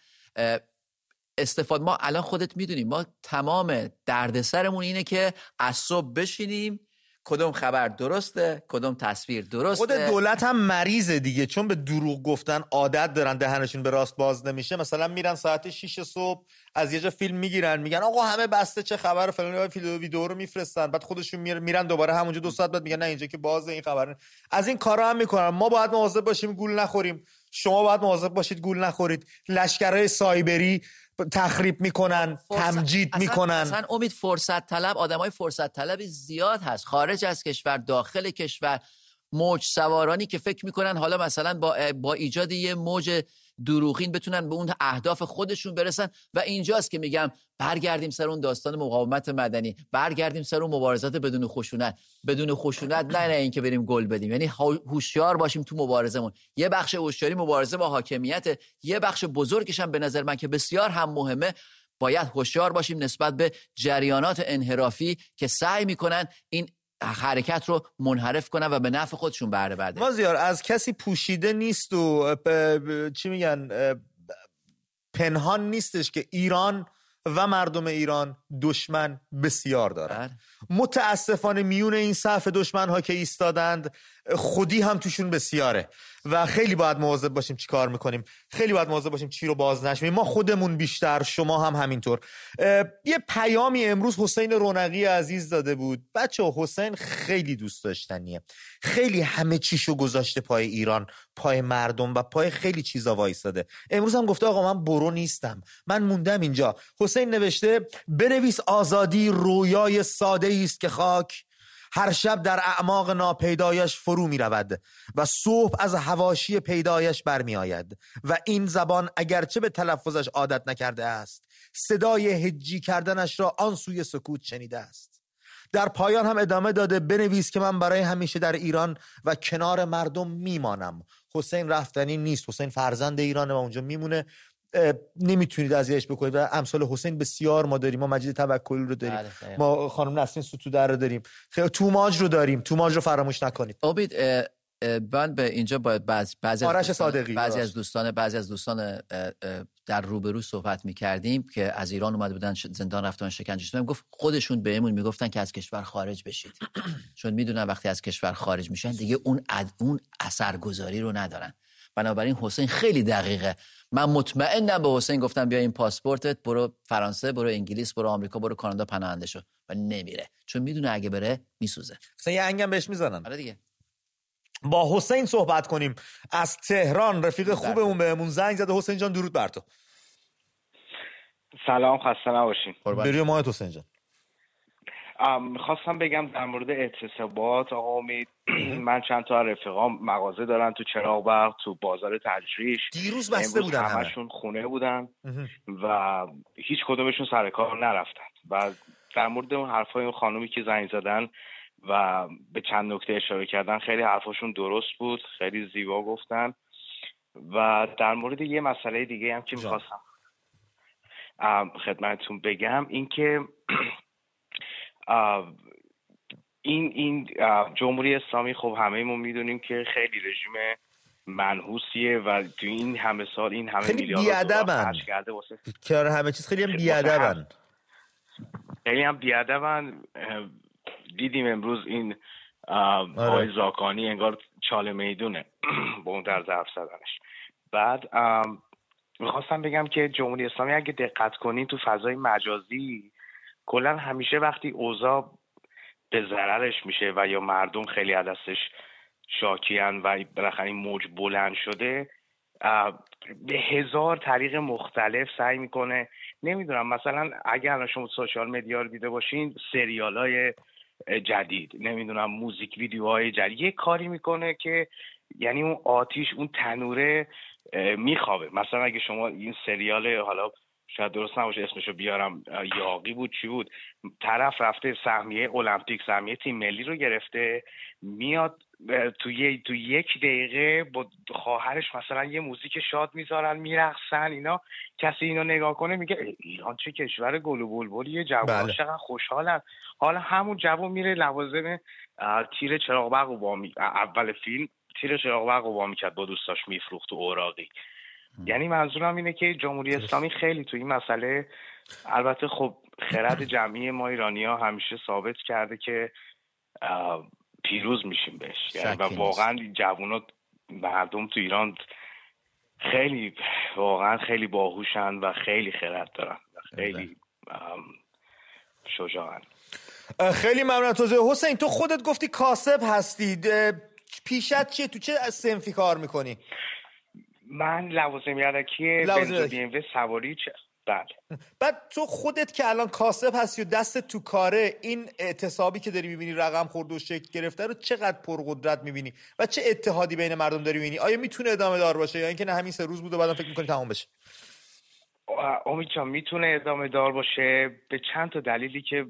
استفاده ما الان خودت می‌دونیم ما تمام دردسرمون اینه که از صبح بشینیم کدوم خبر درسته کدوم تصویر درسته. خود دولت هم مریضه دیگه. چون به دروغ گفتن عادت دارن دهنشون به راست باز نمیشه. مثلا میرن ساعت 6 صبح از یه جا فیلم می‌گیرن میگن آقا همه بسته چه خبر فلان ویدیو ویدیو رو میفرستن. بعد خودشون میرن میرن دوباره همونجا دو ساعت بعد میگن نه اینجا که باز این خبر از این کارا هم می‌کنن. ما باید مواظب باشیم گول نخوریم. شما باید مواظب باشید گول نخورید. لشکرهای سایبری تخریب می‌کنن فرصت- تمجید اصلا- می‌کنن. اصلا امید فرصت طلب آدمای فرصت طلبی زیاد هست. خارج از کشور داخل کشور. موج سوارانی که فکر می‌کنن حالا مثلا با با ایجاد یه موج دروغین بتونن به اون اهداف خودشون برسن و اینجاست که میگم برگردیم سر اون داستان مقاومت مدنی برگردیم سر اون مبارزات بدون خشونت. بدون خشونت نه نه اینکه بریم گل بدیم یعنی هو- هوشیار باشیم تو مبارزمون. یه بخش هوشیاری مبارزه با حاکمیت یه بخش بزرگش هم به نظر من که بسیار هم مهمه. باید هوشیار باشیم نسبت به جریانات انحرافی که سعی می‌کنن این حرکت رو منحرف کنن و به نفع خودشون بهره برده مازیار از کسی پوشیده نیست و چی میگن پنهان نیستش که ایران و مردم ایران دشمن بسیار دارن بله. متاسفانه میون این صف دشمن ها که ایستادند خودی هم توشون بسیاره. و خیلی باید مواظب باشیم چی کار می‌کنیم. خیلی باید مواظب باشیم چی رو باز نشمیم. ما خودمون بیشتر شما هم همینطور. یه پیامی امروز حسین رونقی عزیز داده بود. بچه حسین خیلی دوست داشتنیه. خیلی همه چیشو گذاشته پای ایران پای مردم و پای خیلی چیزا وایستاده امروز هم گفته آقا من برو نیستم. من موندم اینجا. حسین نوشته بنویس آزادی رویای ساده است که خاک هر شب در اعماق ناپیدایش فرو می رود و صبح از هواشی پیدایش برمی آید و این زبان اگرچه به تلفظش عادت نکرده است صدای هجی کردنش را آن سوی سکوت شنیده است. در پایان هم ادامه داده بنویس که من برای همیشه در ایران و کنار مردم میمانم. حسین رفتنی نیست. حسین فرزند ایرانه و اونجا میمونه. نمی‌تونید اذیتش بکنید و امثال حسین بسیار ما داریم ما مجید توکلی رو داریم بله،. ما خانم نسرین ستوده رو داریم. خیلی توماج رو داریم توماج رو فراموش نکنید. امید من به اینجا باید بعض بعضی از دوستان صادقی، بعضی. از دوستان بعضی از دوستان در روبرو صحبت می‌کردیم که از ایران اومده بودن زندان رفتن شکنجه شدن گفت خودشون بهمون می‌گفتن که از کشور خارج بشید. (clears throat) چون می‌دونن وقتی از کشور خارج میشن دیگه اون اد... اون اثرگذاری رو ندارن. بنابراین حسین خیلی دقیقه. من مطمئنم به حسین گفتم بیا این پاسپورتت برو فرانسه برو انگلیس برو آمریکا برو کانادا پناهنده شو. و نمیره. چون می‌دونه اگه بره میسوزه. مثلا یه انگم بهش می‌زنن. آره دیگه. با حسین صحبت کنیم. از تهران رفیق خوبمون بهمون. زنگ زده حسین جان درود بر تو. سلام خسته نباشین. بری ماه حسین جان. می‌خواستم بگم در مورد اعتصابات آقا امید (clears throat) من چند تا از رفیقام مغازه دارن تو چراغ برق تو بازار تجریش دیروز بسته بودن همشون خونه بودن. و هیچ کدومشون سر کار نرفتن و در مورد اون حرفای اون خانومی که زنگ زدن و به چند نکته اشاره کردن خیلی حرفاشون درست بود خیلی زیبا گفتن و در مورد یه مسئله دیگه هم که. می‌خواستم خدمتتون بگم اینکه (clears throat) این این جمهوری اسلامی خب همه ما می‌دونیم که خیلی رژیم منحوسیه و تو این همه سال این همه خیلی میلیارد خرج کرده واسه آره همه چیز خیلی هم بیادبن. خیلی هم بیادبن. دیدیم امروز این آره. آقای زاکانی انگار چاله می‌دونه (clears throat) با اون طرز حرف زدنش. بعد می‌خواستم بگم که جمهوری اسلامی اگه دقت کنین تو فضای مجازی کلا همیشه وقتی اوضاع به ضررش میشه و یا مردم خیلی از دستش شاکیان و بالاخره این موج بلند شده به هزار طریق مختلف سعی می‌کنه. نمی‌دونم مثلا اگر الان شما سوشال مدیا رو دیده باشین سریال های جدید نمی‌دونم موزیک ویدیوهای جدید یه کاری می‌کنه که یعنی اون آتیش اون تنوره میخوابه. مثلا اگه شما این سریال حالا شاید درست نباشه اسمشو بیارم یاقی بود چی بود؟ طرف رفته سهمیه المپیک سهمیه تیم ملی رو گرفته میاد تو, تو یک دقیقه با خواهرش مثلا یه موزیک شاد می‌ذارن میرقصن اینا. کسی اینو نگاه کنه میگه ای، ایران چه کشور گل و بلبلیه جوان بله. چقدر خوشحالن. حالا همون جوان میره لوازم تیر چراغ برق می- اول فیلم تیر چراغ برق رو وا می‌کرد با دوستاش میفروخت تو اوراقی. یعنی منظورم اینه که جمهوری اسلامی خیلی تو این مسئله البته خب خرد جمعی ما ایرانی ها همیشه ثابت کرده که پیروز میشیم بهش. یعنی و. واقعا جوونا مردم تو ایران خیلی واقعا خیلی باهوشن و خیلی خرد دارن و خیلی ام، شجاعن. خیلی ممنون. توضیح حسین تو خودت گفتی کاسب هستید پیشت چیه؟ تو چه سنفی کار می‌کنی؟ من لوازم یدکی بنزو. بی ام سواری چه؟ بله. بعد تو خودت که الان کاسب هستی و دست تو کاره این اعتصابی که داری می‌بینی رقم خورده و شکل گرفته رو چقدر پرقدرت می‌بینی و چه اتحادی بین مردم داری می‌بینی؟ آیا می‌تونه ادامه دار باشه یا اینکه نه همین سه روز بود و بعدم فکر می‌کنی تمام بشه؟ امید جان می‌تونه ادامه دار باشه؟ به چند تا دلیلی که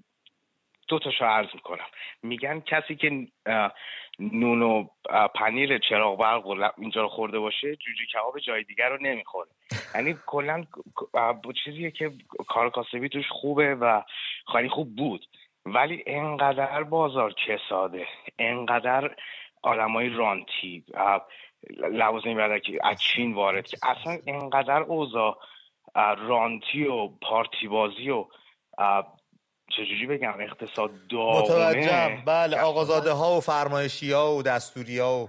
دو تاشو عرض می‌کنم. میگن کسی که نون و پنیر چراغ برق و اینجا رو خورده باشه جوجه کباب جای دیگر رو نمی‌خوره. (laughs) یعنی کلا چیزیه که کار کاسبی توش خوبه و خیلی خوب بود. ولی انقدر بازار کساده انقدر آدمای رانتی لوازم یدکی از چین وارد که اصلا انقدر اوضاع رانتی و پارتی بازی و چجوری بگم؟ اقتصاد داغونه. متوجهم بله آقازاده ها و فرمایشی ها و دستوری ها و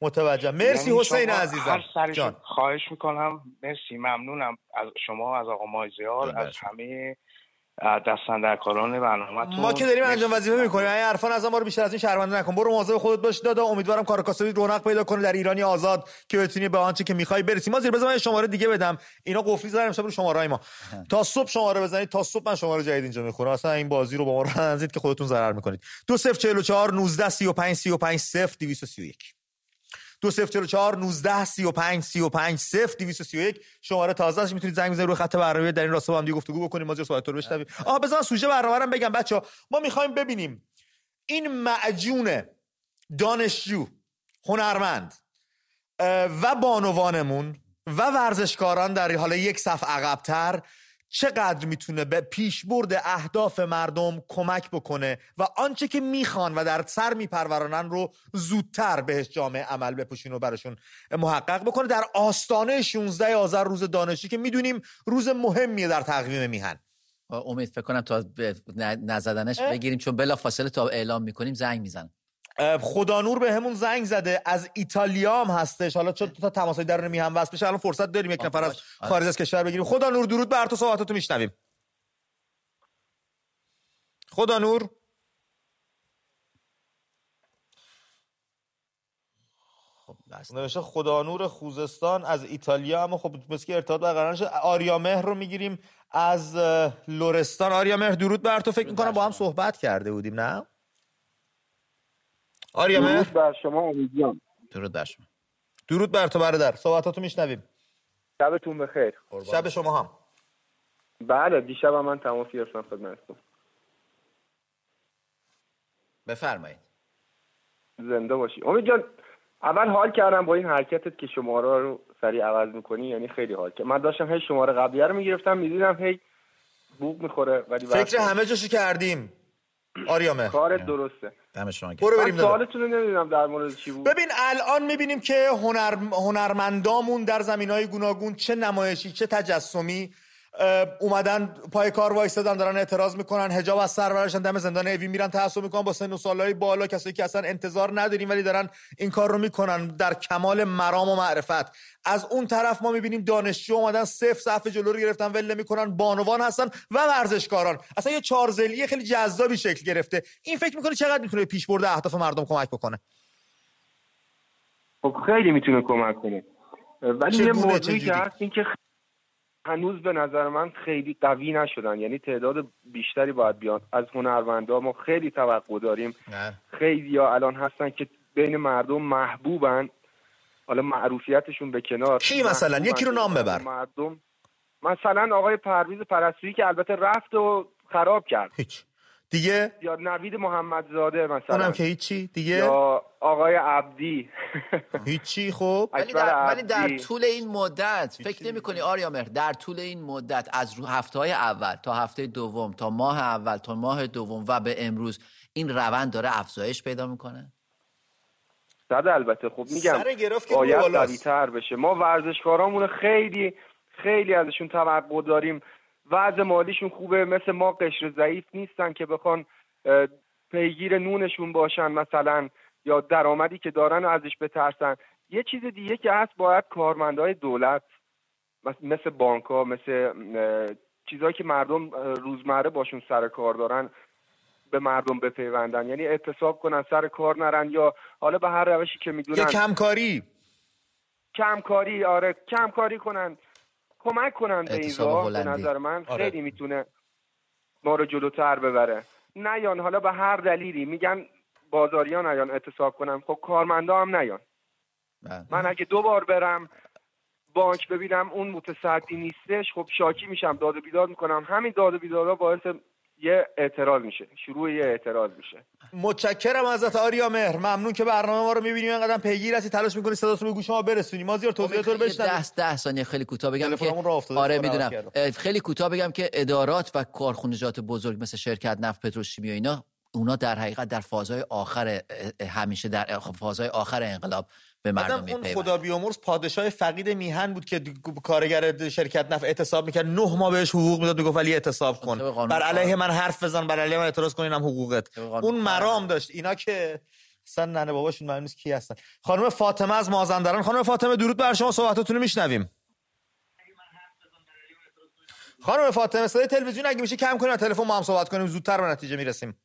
متوجهم. مرسی یعنی حسین عزیزم. جان. خواهش می‌کنم. مرسی ممنونم. از شما از آقا مایزیار بله. از همه اه، دستندرکاران برنامه ما که داریم انجام وظیفه می‌کنیم. این حرفان از ما رو بیشتر از این شرمنده نکن. برو مواظب خودت باش دادا. امیدوارم کار کاسبی رونق پیدا کنه در ایرانی آزاد که بتونی به آنچه که می‌خوای برسی. ما زیر بزن شماره دیگه بدم. اینا قفلی زدن امشب رو شماره ما. تا صبح شماره بزنید. تا صبح من شماره جدید اینجا می‌خورم اصلا این بازی رو با ما رو که خودتون ضرر می‌کنید. 2044 19 35 35 0 231 2044 19 35 35 0 231 شماره تازه است. می‌تونید زنگ بزنید روی خط برنامه. در این راستا با هم دیگه گفتگو بکنیم. ما زیر صحبت رو بشنویم. آها بذار سوژه برنامه رو بگم. بچه ما می‌خوایم ببینیم این معجون دانشجو هنرمند و بانوانمون و ورزشکاران در حالا یک صف عقبتر چقدر می‌تونه به پیشبرد اهداف مردم کمک بکنه و آنچه که می‌خوان و در سر میپرورانن رو زودتر بهش جامعه عمل بپوشین و براشون محقق بکنه. در آستانه 16 آذر روز دانشی که می‌دونیم روز مهمیه در تقویم میهن. امید فکر کنم تا نزدنش بگیریم چون بلا فاصله تا اعلام می‌کنیم زنگ می‌زنم. خدا نور به همون زنگ زده. از ایتالیا هم هستش. حالا چون تا تماسای درون میهم واسه بشه الان فرصت داریم یک نفر از خارج از کشور بگیریم. خدا نور درود بر تو صحبتاتو میشنویم. خدا نور. خب نوشته خدا نور خوزستان از ایتالیا اما خب مثل که ارتباط برقرار شد آریا مهر رو می‌گیریم از لورستان آریا مهر درود بر تو. فکر می‌کنم با هم صحبت کرده بودیم نه؟ آریا درود بر شما امیدیان درود بر شما. درود بر تو برادر. صحبتاتو میشنویم. شبتون بخیر. شب شما هم. بله دیشب من تماس گرفتم خدمتتون. بفرمایید. زنده باشی. امید جان اول حال کردم با این حرکتت که شماره رو سریع عوض می‌کنی یعنی خیلی حال کرد من داشتم هی شماره قبلیه رو می‌گرفتم می‌دیدم هی بوق می‌خوره ولی فکر همه جاشو کردیم. آریامه کار درسته. برو بریم سوالتون رو نمی‌دونم در مورد چی بود. ببین الان می‌بینیم که هنر... هنرمندامون در زمین های گوناگون چه نمایشی چه تجسمی اومدن پای کار وایستادن دارن اعتراض می‌کنن حجاب از سر برشن دم زندان اوی میرن تعصب می‌کنن با سن و سالهای بالا کسایی که اصلا انتظار نداریم ولی دارن این کار رو می‌کنن در کمال مرام و معرفت. از اون طرف ما می‌بینیم دانشجو اومدن صف صف جلو رو گرفتن ول می‌کنن بانوان هستن و ورزشکاران. اصلا یه چارزلی خیلی جذابی شکل گرفته. این فکر می‌کنه چقدر می‌تونه پیش برده اهداف مردم کمک بکنه؟ خب خیلی می‌تونه کمک کنه. ولی یه موضوعی که هست این که هنوز به نظر من خیلی قوی نشدن. یعنی تعداد بیشتری باید بیان. از هنرمندا ما خیلی توقع داریم. خیلی ها الان هستن که بین مردم محبوبن. حالا معروفیتشون به کنار. کی مثلا؟ یکی رو نام ببر. مردم. مثلا آقای پرویز پرستویی که البته رفت و خراب کرد. هیچ. دیگه؟ یا نوید محمدزاده مثلا. اونم که هیچی؟ دیگه؟ یا آقای عبدی. (laughs) هیچی؟ خب. ولی در, ولی در طول این مدت فکر نمی کنی آریا مهر در طول این مدت از رو هفته های اول تا هفته دوم تا ماه اول تا ماه دوم و به امروز این روند داره افزایش پیدا می‌کنه؟ صد البته. خب میگم باید قوی تر بشه. ما ورزشکارامون خیلی خیلی ازشون توقع داریم. وضع مالیشون خوبه مثل ما قشر ضعیف نیستن که بخوان پیگیر نونشون باشن مثلا یا درآمدی که دارن و ازش بترسن. یه چیز دیگه که هست باید کارمندهای دولت مثل بانک ها مثل چیزهایی که مردم روزمره باشون سر کار دارن به مردم بپیوندن. یعنی اعتصاب کنن سر کار نرن یا حالا به هر روشی که می‌دونن. یه کمکاری کمکاری آره کمکاری کنن. کمک کنن به این راه به نظر من آره. خیلی می‌تونه ما رو جلوتر ببره. نیان حالا به هر دلیلی میگن بازاریان نیان اعتصاب کنن. خب کارمندا هم نیان. بله. من اگه دو بار برم بانک ببینم اون متصدی نیستش خب شاکی میشم داد و بیداد می‌کنم. همین داد و بیدادها باعث یه اعتراض میشه شروع یه اعتراض میشه. متشکرم ازت آریا مهر ممنون که برنامه ما رو می‌بینیم اینقدر پیگیر هستی تلاش می‌کنی صداتون به گوش ما برسونی. ما زیاد توضیحات رو بشنویم. 10 10 ثانیه خیلی کوتاه بگم که آره می‌دونم. خیلی کوتاه بگم که ادارات و کارخونجات بزرگ مثل شرکت نفت پتروشیمی و اینا اونا در حقیقت در فازهای آخر همیشه در فازهای آخر انقلاب به مردم اون خدا بیامرز پادشاه فقید میهن بود که کارگر شرکت نفت اعتصاب می‌کرد. نه ماه بهش حقوق می‌داد می‌گفت ولی اعتصاب کن. بر علیه من حرف بزن بر علیه من اعتراض کن اینم حقوقت. اون مرام داشت. اینا که اصلا ننه باباشون معلوم نیست کی هستن. خانم فاطمه از مازندران. خانم فاطمه درود بر شما. صحبتاتون رو میشنویم. خانم فاطمه صدای تلویزیون اگه میشه کم کنید تلفن ما هم صحبت کنیم. زودتر به نتیجه می‌رسیم.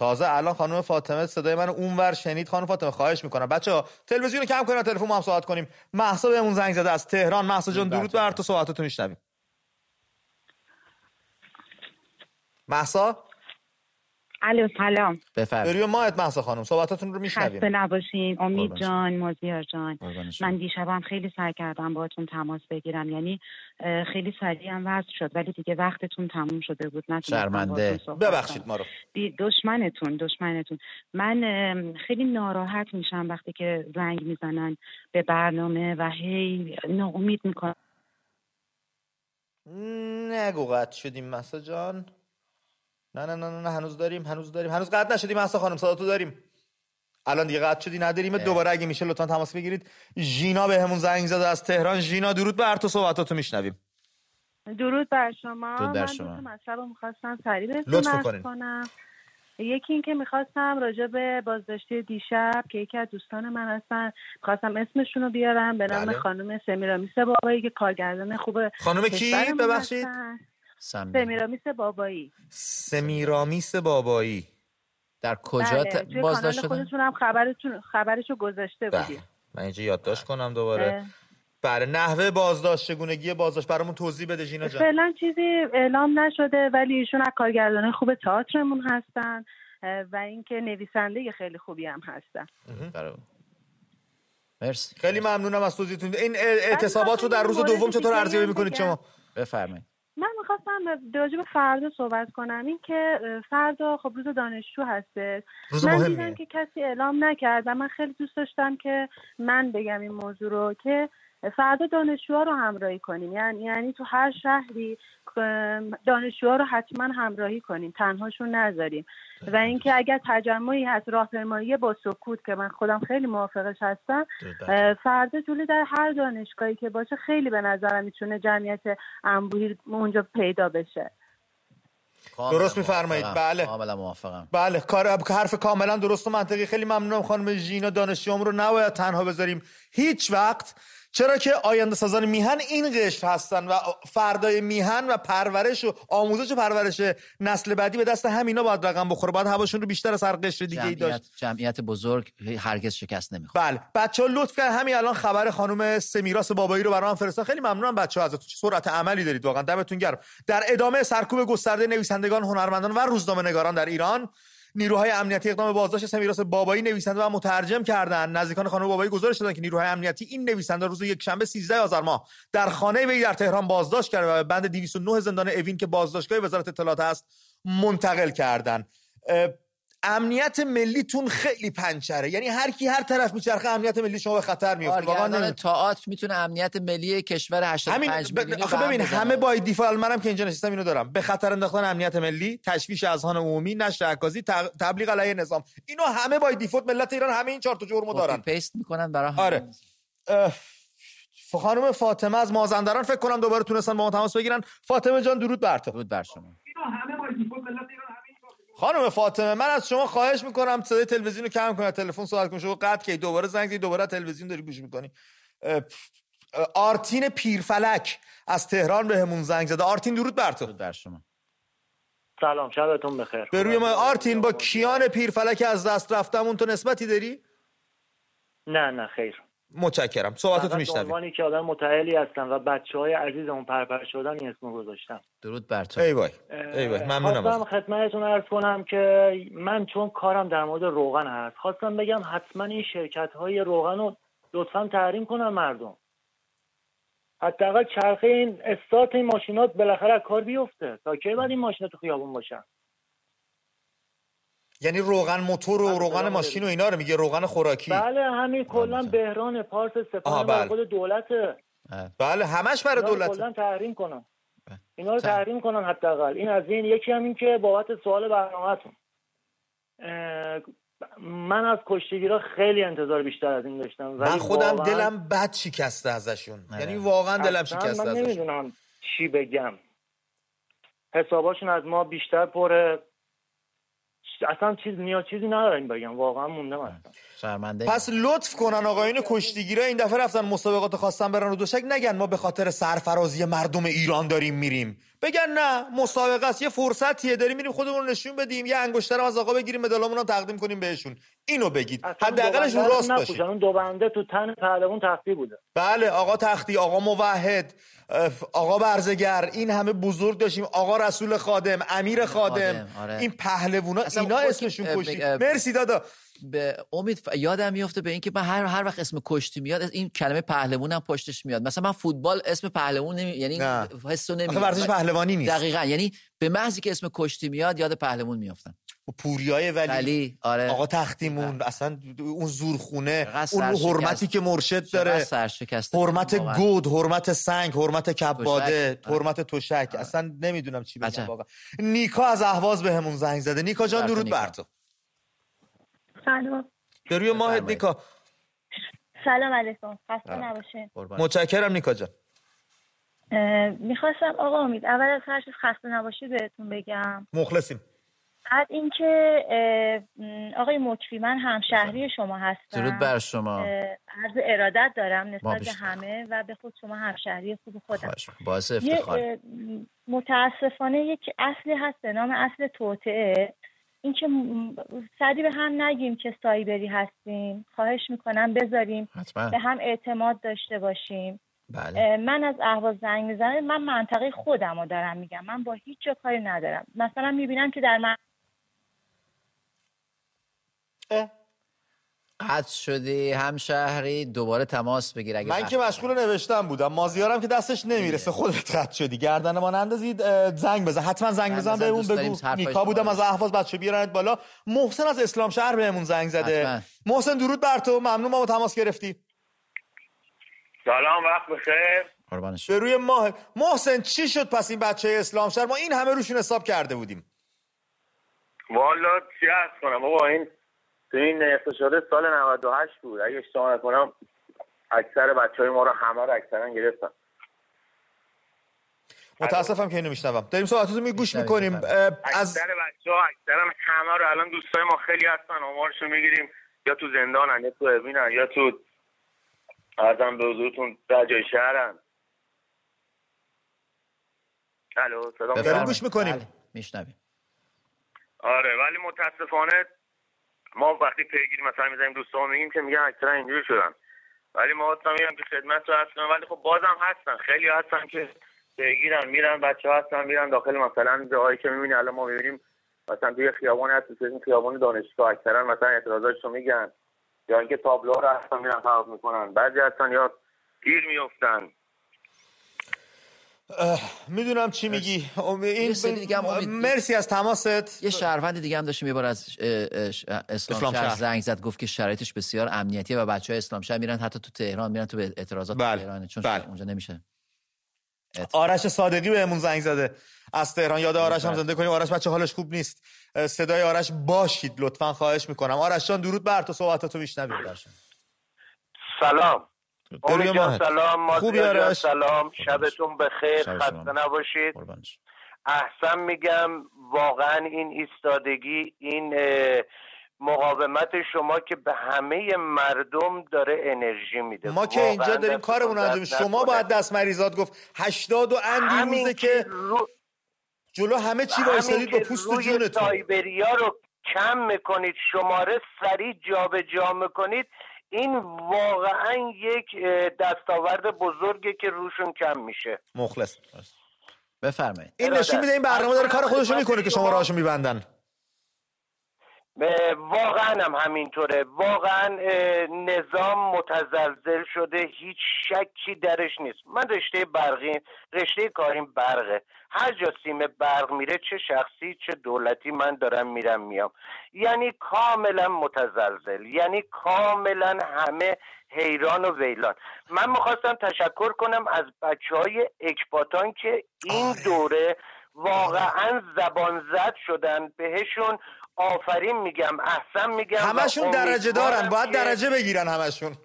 تازه الان خانم فاطمه صدای من اونور شنید. خانم فاطمه خواهش می‌کنم. بچه ها تلویزیون کم کنید تلفن ما هم صحبت کنیم. محسا بهمون زنگ زده از تهران. محسا جان درود بر تو صحبتتون میشنویم. محسا؟ الو سلام. بفرمایید. ماهت محسا خانم صحبتاتون رو میشنویم. خسته نباشین. امید جان مازیار جان. من دیشبم خیلی سعی کردم باهاتون تماس بگیرم. یعنی خیلی سریع هم وضع شد ولی دیگه وقتتون تموم شده بود. شرمنده. ببخشید ما رو. دشمنتون دشمنتون. من خیلی ناراحت میشم وقتی که زنگ می‌زنن به برنامه و هی ناامید می‌کنن نگو قطع شدیم مسا جان. نه نه نه نه هنوز داریم هنوز داریم. هنوز قطع نشدیم مسا خانم صدا تو داریم. الان دیگه قطع شدی نداریم. دوباره اگه میشه لطفا تماس بگیرید. ژینا بهمون زنگ زده از تهران. ژینا درود بر تو صحبتاتو میشنویم. درود بر شما. درود بر شما. من مطلب می‌خواستم سریع بهتون کنم. یکی اینکه می‌خواستم راجع به بازداشتی دیشب که یکی از دوستان من هستن می‌خواستم اسمشون رو بیارم. به نام بله. خانم سمیرامیس بابایی که کارگردان خوب خانم کی؟ ببخشید. سمیرامیس بابایی. سمیرامیس بابایی. در کجا بله. بازداشت شده خودتون خبرتون خبرشو گذاشته بله. بودی. من اینجا یادداشت کنم دوباره. بله نحوه بازداشت چگونگی بازداشت؟ برامون توضیح بده جینا جان. فعلا چیزی اعلام نشده ولی ایشون از کارگردان خوب تئاترمون هستن و اینکه نویسنده خیلی خوبی هم هستن. مرسی. خیلی ممنونم از توضیحتون. این اعتصابات رو در روز دوم چطور ارزیابی می‌کنید شما؟ بفرمایید. من می‌خواستم راجع به فردا صحبت کنم. این که فردا خب روز دانشجو هسته من دیدم که کسی اعلام نکرد و من خیلی دوست داشتم که من بگم این موضوع رو که فردا دانشجوها رو همراهی کنیم. یعنی یعنی تو هر شهری دانشجوها رو حتما همراهی کنیم. تنهاشون نذاریم. و اینکه اگر تجمعی هست راهپیمایی با سکوت که من خودم خیلی موافقش هستم فردا جلوی در هر دانشگاهی که باشه خیلی به نظرم می‌تونه جمعیت انبوهی اونجا پیدا بشه. درست میفرمایید. بله. کاملا موافقم. بله. کار حرف کاملا درست و منطقی. خیلی ممنونم خانم ژینا. دانشجوام رو نباید تنها بذاریم. هیچ وقت چرا که آینده سازان میهن این قشر هستن و فردای میهن و پرورش و آموزش و پرورش نسل بعدی به دست همینا باید رقم بخوره. باید هواشون رو بیشتر از هر قشر دیگه ای داشت. جمعیت بزرگ هرگز شکست نمی‌خوره. بله. بچه ها لطف کرد همین الان خبر خانم سمیراس بابایی رو برام فرستادن خیلی ممنونم بچه ها ازتون سرعت عملی دارید واقعا. دمتون گرم. در ادامه سرکوب گسترده نویسندگان هنرمندان و روزنامه نگاران در ایران. نیروهای امنیتی اقدام بازداشت سمیراس بابایی نویسنده و مترجم کردن. نزدیکان خانم بابایی گزارش دادن که نیروهای امنیتی این نویسنده روز یک شنبه 13 آذر ماه در خانه وی در تهران بازداشت کرد و به بند 209 زندان اوین که بازداشتگاه وزارت اطلاعات است منتقل کردند امنیت ملیتون خیلی پنچره. یعنی هر کی هر طرف میچرخه امنیت ملی شما به خطر میفته. واقعا. تئاتر می‌تونه امنیت ملی کشور 85 همین آخه ببین همه by default منم که اینجا نشستم اینو دارم. به خطر انداختن امنیت ملی تشویش اذهان عمومی نشر اکاذیب تبلیغ علیه نظام. اینو همه by default ملت ایران همه این چهار تا جرمو دارن. paste می‌کنن برای آره. خانم فاطمه از مازندران فکر کنم دوباره تونستن با ما تماس بگیرن. فاطمه جان درود بر تو. درود بر شما. همه by default ملت ایران خانم فاطمه من از شما خواهش می‌کنم صدای تلویزیون رو کم کنید تلفن صحبت کن شما قطع کی دوباره زنگ دوباره تلویزیون داری گوش می‌کنی. آرتین پیرفلک از تهران بهمون زنگ زده. آرتین درود بر تو. در شما. سلام شبتون بخیر. به روی ما. آرتین با کیان پیرفلک از دست رفتمون تو نسبتی داری؟ نه نه خیر. متشکرم. صحبتتون میشنویم. عنوانی که آدم متعلی هستن و بچه های عزیزمون پرپر شدن این اسمو گذاشتم. درود بر تو. ای وای ای وای ممنونم خواستم خدمتتون عرض کنم که من چون کارم در مورد روغن هست خواستم بگم حتما این شرکت های روغن رو لطفا تحریم کنن مردم. حداقل چرخه این استارت این ماشینات بالاخره کار بیفته تا کی بعد این ماشینات تو خیابون باشن؟ یعنی روغن موتور و بله، روغن ماشین و اینا رو میگه روغن خوراکی. بله همین کلا بهران پارس سپاه بله. خود دولت بله همش برای دولت کلا تحریم کنن. بله. اینا رو تحریم. کنن حداقل. این از این یکی همین که بابت سوال برنامه‌تون من از کشتیگیرا خیلی انتظار بیشتر از این داشتم. من خودم دلم بد شکسته ازشون. یعنی واقعا دلم شکسته ازشون من نمی‌دونم چی بگم. حساباشون از ما بیشتر پره. اصلا چیز نیاز چیزی ندارم بگم. واقعا موندم هستم شرمنده. پس لطف کنن آقایون کشتیگیرا این دفعه رفتن مسابقات خواستن برن و دوشک نگن ما به خاطر سرفرازی مردم ایران داریم میریم. بگن نه مسابقه است یه فرصتیه داریم میریم خودمون نشون بدیم یه انگشترم از آقا بگیریم مدالمون هم تقدیم کنیم بهشون. اینو بگید. حداقلش رو راست باشه اون دو بنده تو تن پهلوان تختی بوده. بله آقا تختی آقا موحد آقا برزگر این همه بزرگ داشتیم. آقا رسول خادم امیر خادم, آره. این پهلوونا اینا اسمشون کشتی مرسی دادا. به امید یادم میفته به اینکه من هر هر وقت اسم کشتی میاد این کلمه پهلوون هم پشتش میاد. مثلا من فوتبال اسم پهلوون نمی... یعنی حسو نمیاد ورزش پهلوانی نیست. دقیقاً. یعنی به محضی که اسم کشتی میاد یاد پهلوون میافتم. پوریای ولی, ولی آره. آقا تختیمون اصلا اون زورخونه اون حرمتی که مرشد داره. حرمت گود حرمت سنگ حرمت کباده حرمت تشک اصلا نمی‌دونم چی بگم واقعا. نیکا از اهواز بهمون زنگ زده. نیکا جان درود بر تو. سلام. به روی ماه نیکا. سلام علیکم. خسته نباشین. متشکرم نیکا جان. می‌خواستم آقا امید اول از هر چیز خسته نباشید بهتون بگم. مخلصیم. بعد اینکه آقای مکفی من همشهری شما هستم. درود بر شما. عرض ارادت دارم نسبت به همه و به خود شما همشهری خوب خودم. باعث افتخار. متاسفانه یک اصلی هست به نام اصل توطعه اینکه سری به هم نگیم که سایبری هستیم. خواهش می‌کنم بذاریم به هم اعتماد داشته باشیم. بله. من از اهواز زنگ می‌زنم. من منطقه خودم رو دارم میگم. من با هیچ جا کاری ندارم. مثلا می‌بینم که در من قطع شدی همشهری دوباره تماس بگیر اگه من که مشغول نوشتم بودم. مازیارم که دستش نمی‌رسه. خودت قطع شدی. گردن ما نندازید. زنگ بزن. حتما زنگ بزن بهمون بگو. نیکا بودم از اهواز بچه بیارنت بالا. محسن از اسلام شهر بهمون زنگ زده. حتما. محسن درود بر تو. ممنون ما تماس گرفتی. سلام وقت بخیر. به روی ماه. محسن چی شد پس این بچه اسلام شهر؟ ما این همه روشون حساب کرده بودیم. والا چی هست کنم؟ بابا این تو این شده سال 98 بود. اگه اشتباه نکنم اکثر بچه های ما رو همه رو اکثرا گرفتن. متاسفم که اینو میشنوم. داریم صحبتتون می گوش می‌کنیم. از اکثر بچه ها اکثرا همه رو الان دوستای ما خیلی هستن. آمارشو می‌گیریم. یا تو زندانن یا تو اوینن یا تو ارزم به حضورتون در جای شهرن. الو سلام گوش می‌کنیم. بله، میشنویم. آره ولی متاسفانه ما وقتی پیگیری مثلا می‌زنیم دوستان میگیم که میگن اکثرا اینجوری شدن. ولی ما اصلا میگم که خدمت رو هستن ولی خب بازم هستن. خیلی هستن که پیگیرن میرن بچه هستن میرن داخل مثلا جاهایی که می‌بینی الان ما می‌بینیم مثلا توی خیابان هست توی خیابان دانشگاه اکثرا مثلا اعتراضاشو میگن. یا اینکه تابلو رو هستن میرن خراب می‌کنن. بعضی هستن یا گیر میفتن می‌دونم چی میگی. این دیگه مرسی از تماست. یه شهروند دیگه هم داشتیم یه بار از اسلام, شهر زنگ زد گفت که شرایطش بسیار امنیتیه و بچه های اسلام شهر میرن حتی تو تهران میرن تو به اعتراضات بله. تهران چون بله. اونجا نمیشه. آرش صادقی بهمون زنگ زده. از تهران. یاد آرش هم زنده کنیم. آرش بچه حالش خوب نیست. صدای آرش باشید لطفا خواهش می‌کنم. آرش جان درود بر تو. صحبتاتو میشنویم. سلام. جان سلام مازیار سلام شبتون بخیر خسته نباشید. احسن میگم واقعا این ایستادگی این مقاومت شما که به همه مردم داره انرژی میده. ما که اینجا داریم کارمون انجام شما باید دست مریضات گفت. هشتاد و اندی روزه که جلو همه چی وایسادید با پوست جونتون. سایبریا رو کم می‌کنید شماره سریع جابجا می‌کنید. این واقعا یک دستاورد بزرگه که روشون کم میشه. مخلص. بفرمایید. این نشون میده این برنامه داره کار خودشو می‌کنه که شما راهشو میبندن. واقعا هم همینطوره. واقعا نظام متزلزل شده هیچ شکی درش نیست. من رشته برقی رشته کاریم برقه. هر جا سیم برق میره چه شخصی چه دولتی من دارم میرم میام. یعنی کاملا متزلزل. یعنی کاملا همه حیران و ویلان. من می‌خواستم تشکر کنم از بچه های اکباتان که این. دوره واقعا زبان زد شدن بهشون. آفرین میگم احسن میگم همشون درجه دارن باید درجه بگیرن همشون.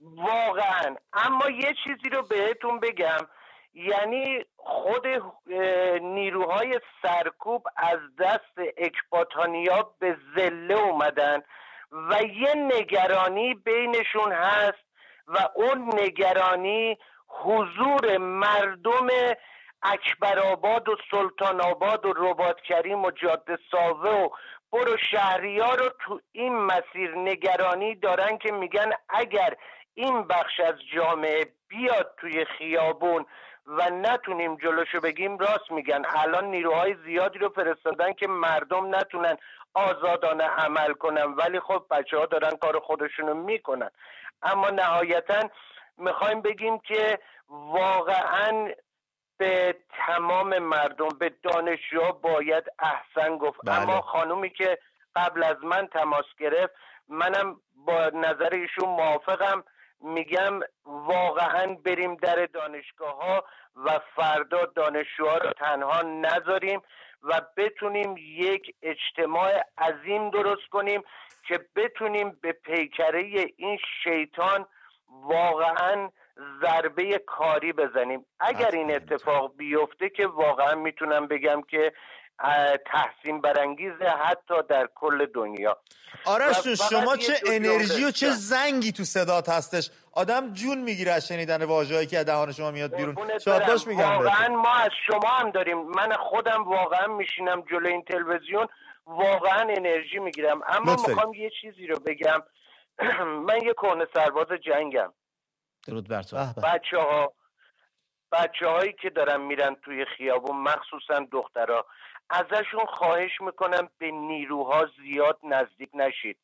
واقعا. اما یه چیزی رو بهتون بگم یعنی خود نیروهای سرکوب از دست اکباتانیا به زله اومدن و یه نگرانی بینشون هست و اون نگرانی حضور مردم اکبرآباد و سلطان آباد و رباط کریم و جاده ساوه و برو ها رو تو این مسیر نگرانی دارن که میگن اگر این بخش از جامعه بیاد توی خیابون و نتونیم جلوشو بگیم راست میگن. الان نیروهای زیادی رو فرستادن که مردم نتونن آزادانه عمل کنن. ولی خب بچه ها دارن کار خودشونو می‌کنن. اما نهایتا می‌خوایم بگیم که واقعا به تمام مردم به دانشجوها باید احسن گفت بله. اما خانومی که قبل از من تماس گرفت منم با نظر ایشون موافقم میگم واقعا بریم در دانشگاه ها و فردا دانشجوها رو تنها نذاریم و بتونیم یک اجتماع عظیم درست کنیم که بتونیم به پیکره این شیطان واقعا ضربه کاری بزنیم. اگر این اتفاق بیفته که واقعا می‌تونم بگم که تحسین برانگیزه حتی در کل دنیا. آرش شما چه انرژی و چه زنگی تو صدات هستش؟ آدم جون می‌گیره از شنیدن واژه‌ای که دهان شما میاد بیرون. شاید باش میگم واقعا ما از شما هم داریم. من خودم واقعا میشینم جلوی این تلویزیون واقعا انرژی می‌گیرم. اما می‌خوام یه چیزی رو بگم. (clears throat) من یه کهنه سرباز جنگم. درود بر تو. بچه ها بچه هایی که دارن میرن توی خیابون مخصوصا دخترها ازشون خواهش می‌کنم به نیروها زیاد نزدیک نشید.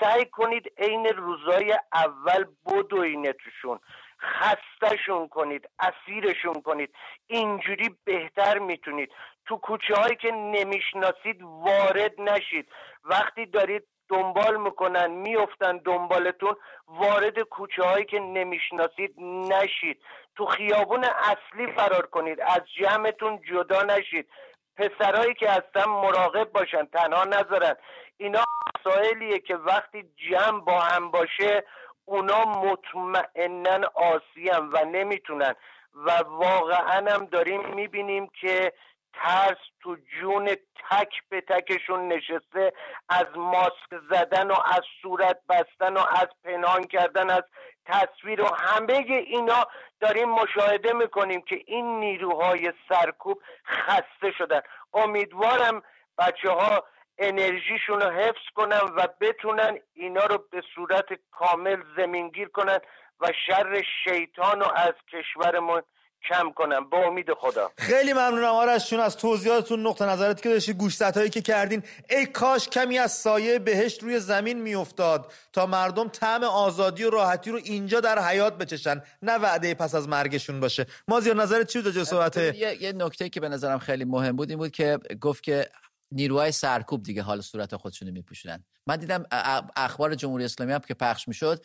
سعی کنید عین روزای اول بدوینه توشون. خستشون کنید اسیرشون کنید. اینجوری بهتر می‌تونید. تو کوچه هایی که نمی‌شناسید وارد نشید. وقتی دارید دنبال می‌کنن میفتن دنبالتون وارد کوچه هایی که نمی‌شناسید نشید. تو خیابون اصلی فرار کنید از جمعتون جدا نشید. پسرهایی که هستن مراقب باشن تنها نذارن. اینا مسائلیه که وقتی جمع با هم باشه اونا مطمئنا آسیم و نمی‌تونن. و واقعا هم داریم می‌بینیم که ترس تو جون تک به تکشون نشسته از ماسک زدن و از صورت بستن و از پنهان کردن از تصویر و همه اینا داریم مشاهده می‌کنیم که این نیروهای سرکوب خسته شدن. امیدوارم بچه ها انرژیشون رو حفظ کنن و بتونن اینا رو به صورت کامل زمینگیر کنن و شر شیطان رو از کشورمون کم کنم. با امید خدا. خیلی ممنونم. آرش چون از توضیحاتتون نقطه نظرت که داشتی گوشت هایی که کردین. ای کاش کمی از سایه بهشت روی زمین میافتاد تا مردم طعم آزادی و راحتی رو اینجا در حیات بچشن نه وعده پس از مرگشون باشه. ما زیاد نظرت چی بود صحبت؟ یه, یه نکته که به نظرم خیلی مهم بود این بود که گفت که نیروهای سرکوب دیگه حال صورت خودشونو میپوشونن. من دیدم اخبار جمهوری اسلامی هم که پخش می‌شد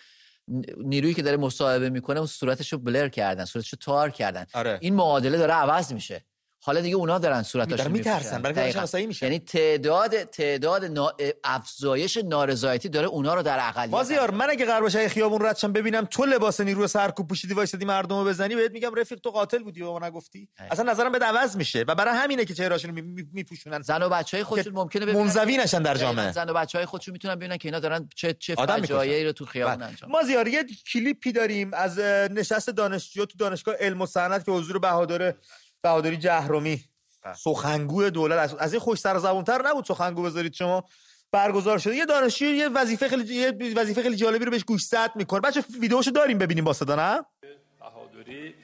نیرویی که داره مصاحبه می‌کنه اون صورتشو بلر کردن صورتشو تار کردن آره. این معادله داره عوض میشه حالا دیگه اونا دارن صورتاشو میترسن برای میشه یعنی تعداد تعداد نا... افزایش نارضایتی داره اونا رو در اقلیت مازیار من اگه قرار باشه خیابون ردشم ببینم تو لباس نیرو سرکوب پوشیدی وایسادی مردمو بزنی بهت میگم رفیق تو قاتل بودی و نگفتی. اصلا نظرم به عوض میشه و برای همینه که چهرهاشون میپوشونن. زن و بچهای خودشون ممکنه ببینن منزوی نشن در جامعه. زن و بچهای خودشون می‌تونن ببینن که اینا دارن چه چه فجایعی رو تو خیابون بله. انجام مازیار یه کلیپی داریم از نشست دانشجو تو دانشگاه علم و صنعت که حضور بهادر بهادری جهرومی. بله. سخنگوی دولت. از این خوش سر زبونتر نبود سخنگو بذارید شما. برگزار شده. یه دانشجو یه وظیفه خیلی یه وظیفه خیلی جالبی رو بهش گوشزد می‌کنه. بچه ویدیوشو داریم ببینیم با صدا نه؟ بهادری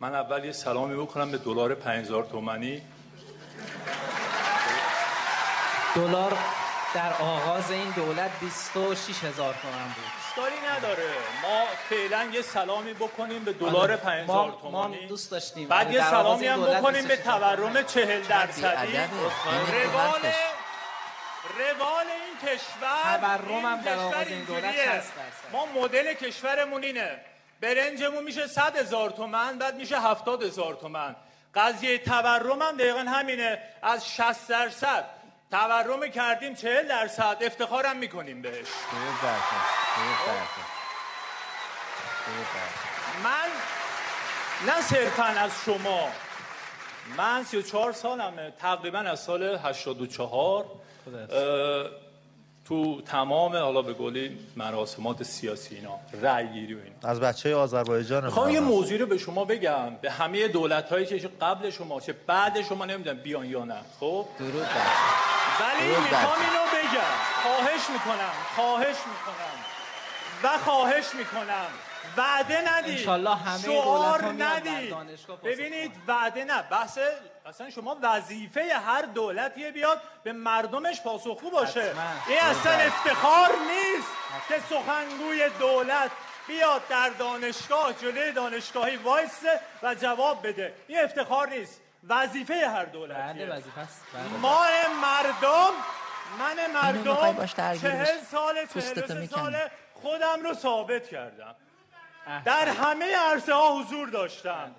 من اول یه سلامی بکنم به دلار 5000 تومانی. دلار در آغاز این دولت 26000 هزار تومن بود. اشکالی نداره. ما فعلا یه سلامی بکنیم به دلار 5000 آره. تومانی. ما دوست داشتیم. بعد یه سلامی هم بکنیم به تورم 40 درصدی. روال روال این کشور تورم هم در آغاز این دولت هست ما مدل کشورمون اینه. برنجمون میشه 100 هزار تومن بعد میشه 70 هزار تومن. قضیه تورم هم دقیقا همینه. از 60 درصد. تورم کردیم 40 درصد. افتخارم می‌کنیم بهش. من نه صرفا از شما. من 34 سالمه. تقریبا از سال 84 تو تمام حالا به گلی مراسمات سیاسی اینا رأی گیری و اینا. از بچه آذربایجان می‌خوام یه موضوعی رو به شما بگم. به همه دولت هایی که قبل شما چه بعد شما نمی‌دونم بیان یا نه. خب؟ درود ولی می‌خوام اینو بگم. خواهش می‌کنم خواهش می‌کنم و خواهش می‌کنم. وعده ندید. همه شعار ندید. ببینید وعده نه. بحث اصلا شما وظیفه هر دولتیه بیاد به مردمش پاسخگو باشه. این اصلا افتخار نیست که سخنگوی دولت بیاد در دانشگاه جلوی دانشگاهی وایسه و جواب بده. این افتخار نیست. وظیفه هر دولتیه. بله، ما مردم من مردم چهل سال چهل سال خودم رو ثابت کردم. در همه عرصه ها حضور داشتم.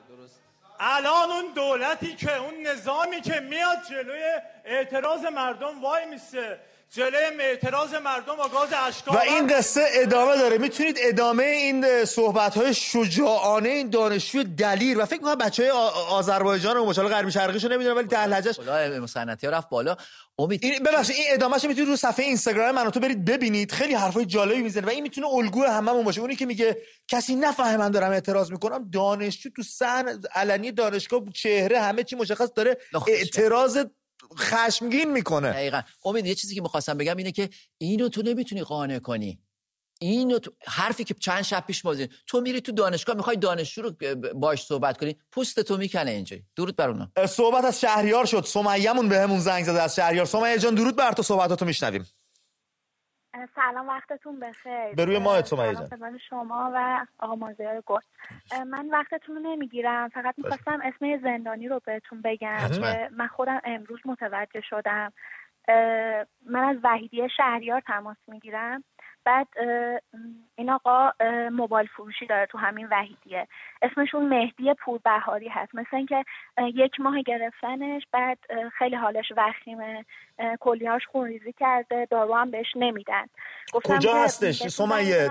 الان اون دولتی که اون نظامی که میاد جلوی اعتراض مردم وای میسته جلوی اعتراض مردم و گاز و این قصه ادامه داره. می‌تونید ادامه این صحبت های شجاعانه این دانشجو دلیر و فکر می‌کنم بچه های آذربایجان و مشال غربی شرقیشو نمی‌دونم ولی لهجهش مصنعتی رفت بالا. امید این ببخشید این ادامهش می‌تونید رو صفحه اینستاگرام من تو برید ببینید. خیلی حرفای جالبی می‌زنه و این می‌تونه الگو هممون باشه. اونی که میگه کسی نفهمه من دارم اعتراض می‌کنم دانشجو تو سن علنی دانشگاه چهره همه چی مشخص داره. اعتراض خشمگین می‌کنه. دقیقا. امید یه چیزی که می‌خواستم بگم اینه که اینو تو نمی‌تونی قانع کنی. اینو تو... حرفی که چند شب پیش بازی تو میری تو دانشگاه می‌خوای دانشجو رو باش صحبت کنی. پوست تو می‌کنه اینجا درود بر اونا. صحبت از شهریار شد. سمیه‌مون بهمون زنگ زده از شهریار. سمیه جان درود بر تو. صحبتاتو میشنویم. سلام وقتتون بخیر. به روی ماه سمیه جان شما و آقا مازیار گل. من وقتتون رو نمی‌گیرم. فقط می‌خواستم اسم زندانی رو بهتون بگم که من خودم امروز متوجه شدم. من از وحیدی شهریار تماس می‌گیرم. بعد این آقا موبایل فروشی داره تو همین وحیدیه. اسمشون مهدی پوربهاری هست. مثل اینکه یک ماه گرفتنش بعد خیلی حالش وخیمه. کلیهاش خونریزی کرده. دارو هم بهش نمیدن. کجا هستش؟ سمیه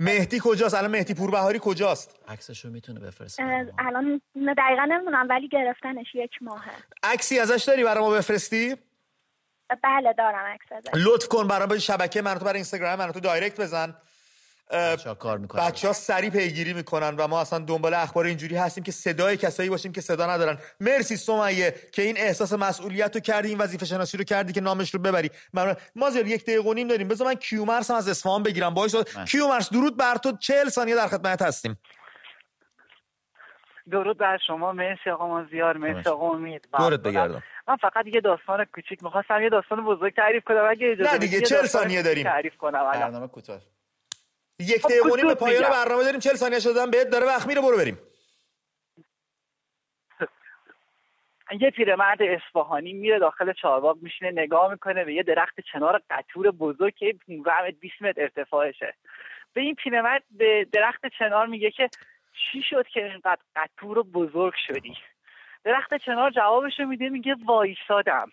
مهدی کجاست؟ الان مهدی پوربهاری کجاست؟ عکسشو می‌تونه بفرسته. الان دقیقا نمی‌دونم ولی گرفتنش یک ماهه. عکسی ازش داری برای ما بفرستی؟ بله دارم عکس لطف کن برای شبکه من تو برای اینستاگرام من تو دایرکت بزن. بچه ها کار می‌کنن. بچه ها سریع پیگیری می‌کنن و ما اصلا دنبال اخبار اینجوری هستیم که صدای کسایی باشیم که صدا ندارن. مرسی سمیه که این احساس مسئولیت رو کردی این وظیفه شناسی رو کردی که نامش رو ببری. ما مازیار یک دقیقه و نیم داریم. بذار من کیومرس هم از اصفهان بگیرم باعث کیومرس درود بر تو. 40 ثانیه در خدمت هستیم. درود بر شما. مرسی آقا مازیار مرسی آقا امید. دورت بگردم. من فقط یه داستان کوچیک می‌خواستم یه داستان بزرگ تعریف کنم. اگه اجازه نه دیگه 40 ثانیه داریم. تعریف کنم برنامه کوتاه. یک دقیقه به پایان برنامه داریم. 40 ثانیه شدن بهت داره وقت میره برو بریم. (laughs) یه پیرمرد اصفهانی میره داخل چهارباغ میشینه نگاه می‌کنه به یه درخت چنار قطور بزرگ که 15 20 متر ارتفاعشه. به این پیرمرد به درخت چنار میگه که چی شد که اینقدر قطور بزرگ شدی؟ درخت چنار جوابشو میده میگه وایسادم.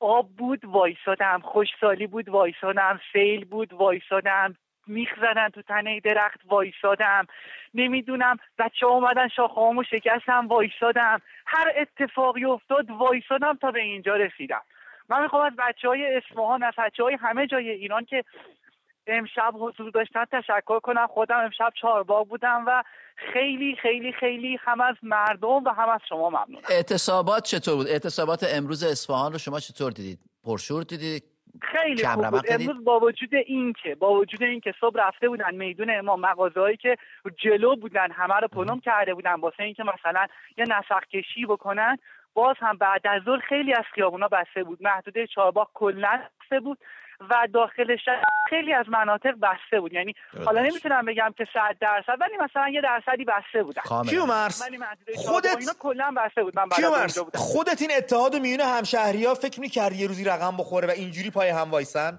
آب بود وایسادم. خوشسالی بود وایسادم. سیل بود وایسادم. میخ زدن تو تنه درخت وایسادم. نمی‌دونم بچه اومدن شاخهامو شکستم وایسادم. هر اتفاقی افتاد وایسادم تا به اینجا رسیدم. من می‌خوام از بچه های اصفهان از بچه های همه جای ایران که امشب حضور داشتن تشکر کنم. خودم امشب چهارباغ بودم و خیلی خیلی خیلی هم از مردم و هم از شما ممنونم. اعتصابات چطور بود؟ اعتصابات امروز اصفهان رو شما چطور دیدید؟ پرشور دیدید؟ خیلی خوب بود. امروز با وجود اینکه با وجود اینکه صبح رفته بودن میدون امام مغازه‌هایی که جلو بودن همه رو پلم کرده بودن واسه اینکه مثلا یه نسخ کشی بکنن باز هم بعد از ظهر خیلی از خیابونا بسته بود. محدوده چهارباغ کلا بسته بود. و داخل شهر خیلی از مناطق بسته بود. یعنی حالا نمی‌تونم بگم که 100 درصد ولی مثلا یه درصدی بسته بودن. کیومرس خودت کلا بسته بود. من خودت این اتحاد میونه همشهری فکر می‌کردی یه روزی رقم بخوره و اینجوری پای هم وایسن؟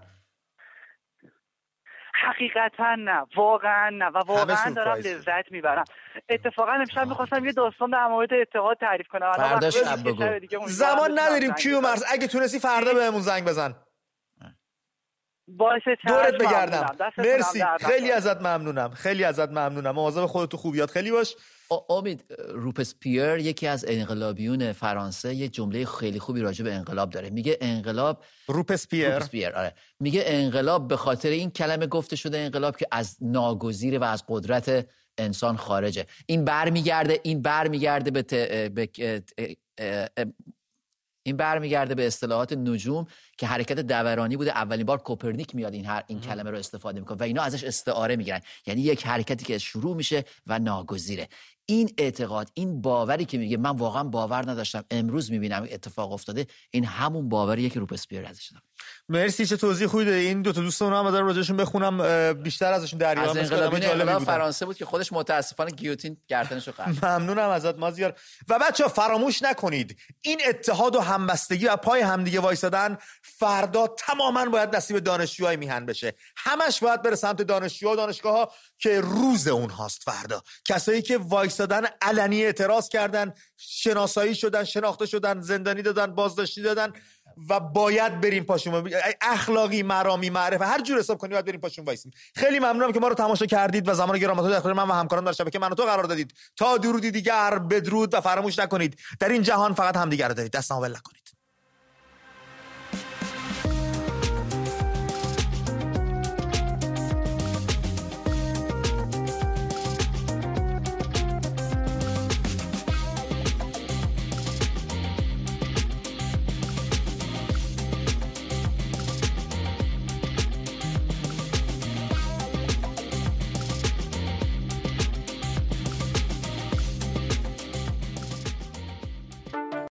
حقیقتا نه. واقعا نه. و واقعا دارم لذت می‌برم. اتفاقا امشب می‌خواستم یه داستان در مورد اتحاد تعریف کنم. فردا شب زمان نداریم. کیومرس اگه تونستی فردا بهمون زنگ بزن. باعث دورت بگردم. مرسی. خیلی ازت ممنونم. خیلی ازت ممنونم. مواظب خودتو خوبیات خیلی باش. امید روپسپیر یکی از انقلابیون فرانسه یه جمله خیلی خوبی راجع به انقلاب داره. میگه انقلاب روپسپیر روپسپیر آره. میگه انقلاب به خاطر این کلمه گفته شده انقلاب که از ناگزیر و از قدرت انسان خارجه. این برمیگرده این برمیگرده به, ت... به... این برمیگرده به اصطلاحات نجوم که حرکت دورانی بوده. اولین بار کوپرنیک میاد این هر این کلمه رو استفاده می‌کنه و اینا ازش استعاره می‌گیرن. یعنی یک حرکتی که شروع میشه و ناگزیره. این اعتقاد این باوری که میگه من واقعا باور نداشتم امروز می‌بینم اتفاق افتاده این همون باوریه که روبسپیر ازش دارم مرسی چه توضیح خوبی دادی. این دو تا دوستمون هم دارم راجعشون بخونم بیشتر ازشون دریا از انقلاب فرانسه بود که خودش متاسفانه گیوتین گردنشو قطع ممنونم ازت مازیار. و بچه فراموش نکنید این اتحاد و همبستگی و پای همدیگه وایسادن فردا تماما باید نصیب دانشجوهای میهن بشه. همش باید بره سمت دانشجوها و دانشگاه ها که روز اونهاست فردا. کسایی که وایسادن علنی اعتراض کردن شناسایی شدن شناخته شدن زندانی دادن بازداشتی دادن و باید بریم پاشون. اخلاقی مرامی معرفه هر جور حساب کنی باید بریم پاشون وایسیم. خیلی ممنونم که ما رو تماشا کردید و زمان گرامتو در اختیار من و همکاران در شبکه من و تو قرار دادید. تا درودی دیگر بدرود و فراموش نکنید. در این جهان فقط همدیگر دارید. دست نکنید.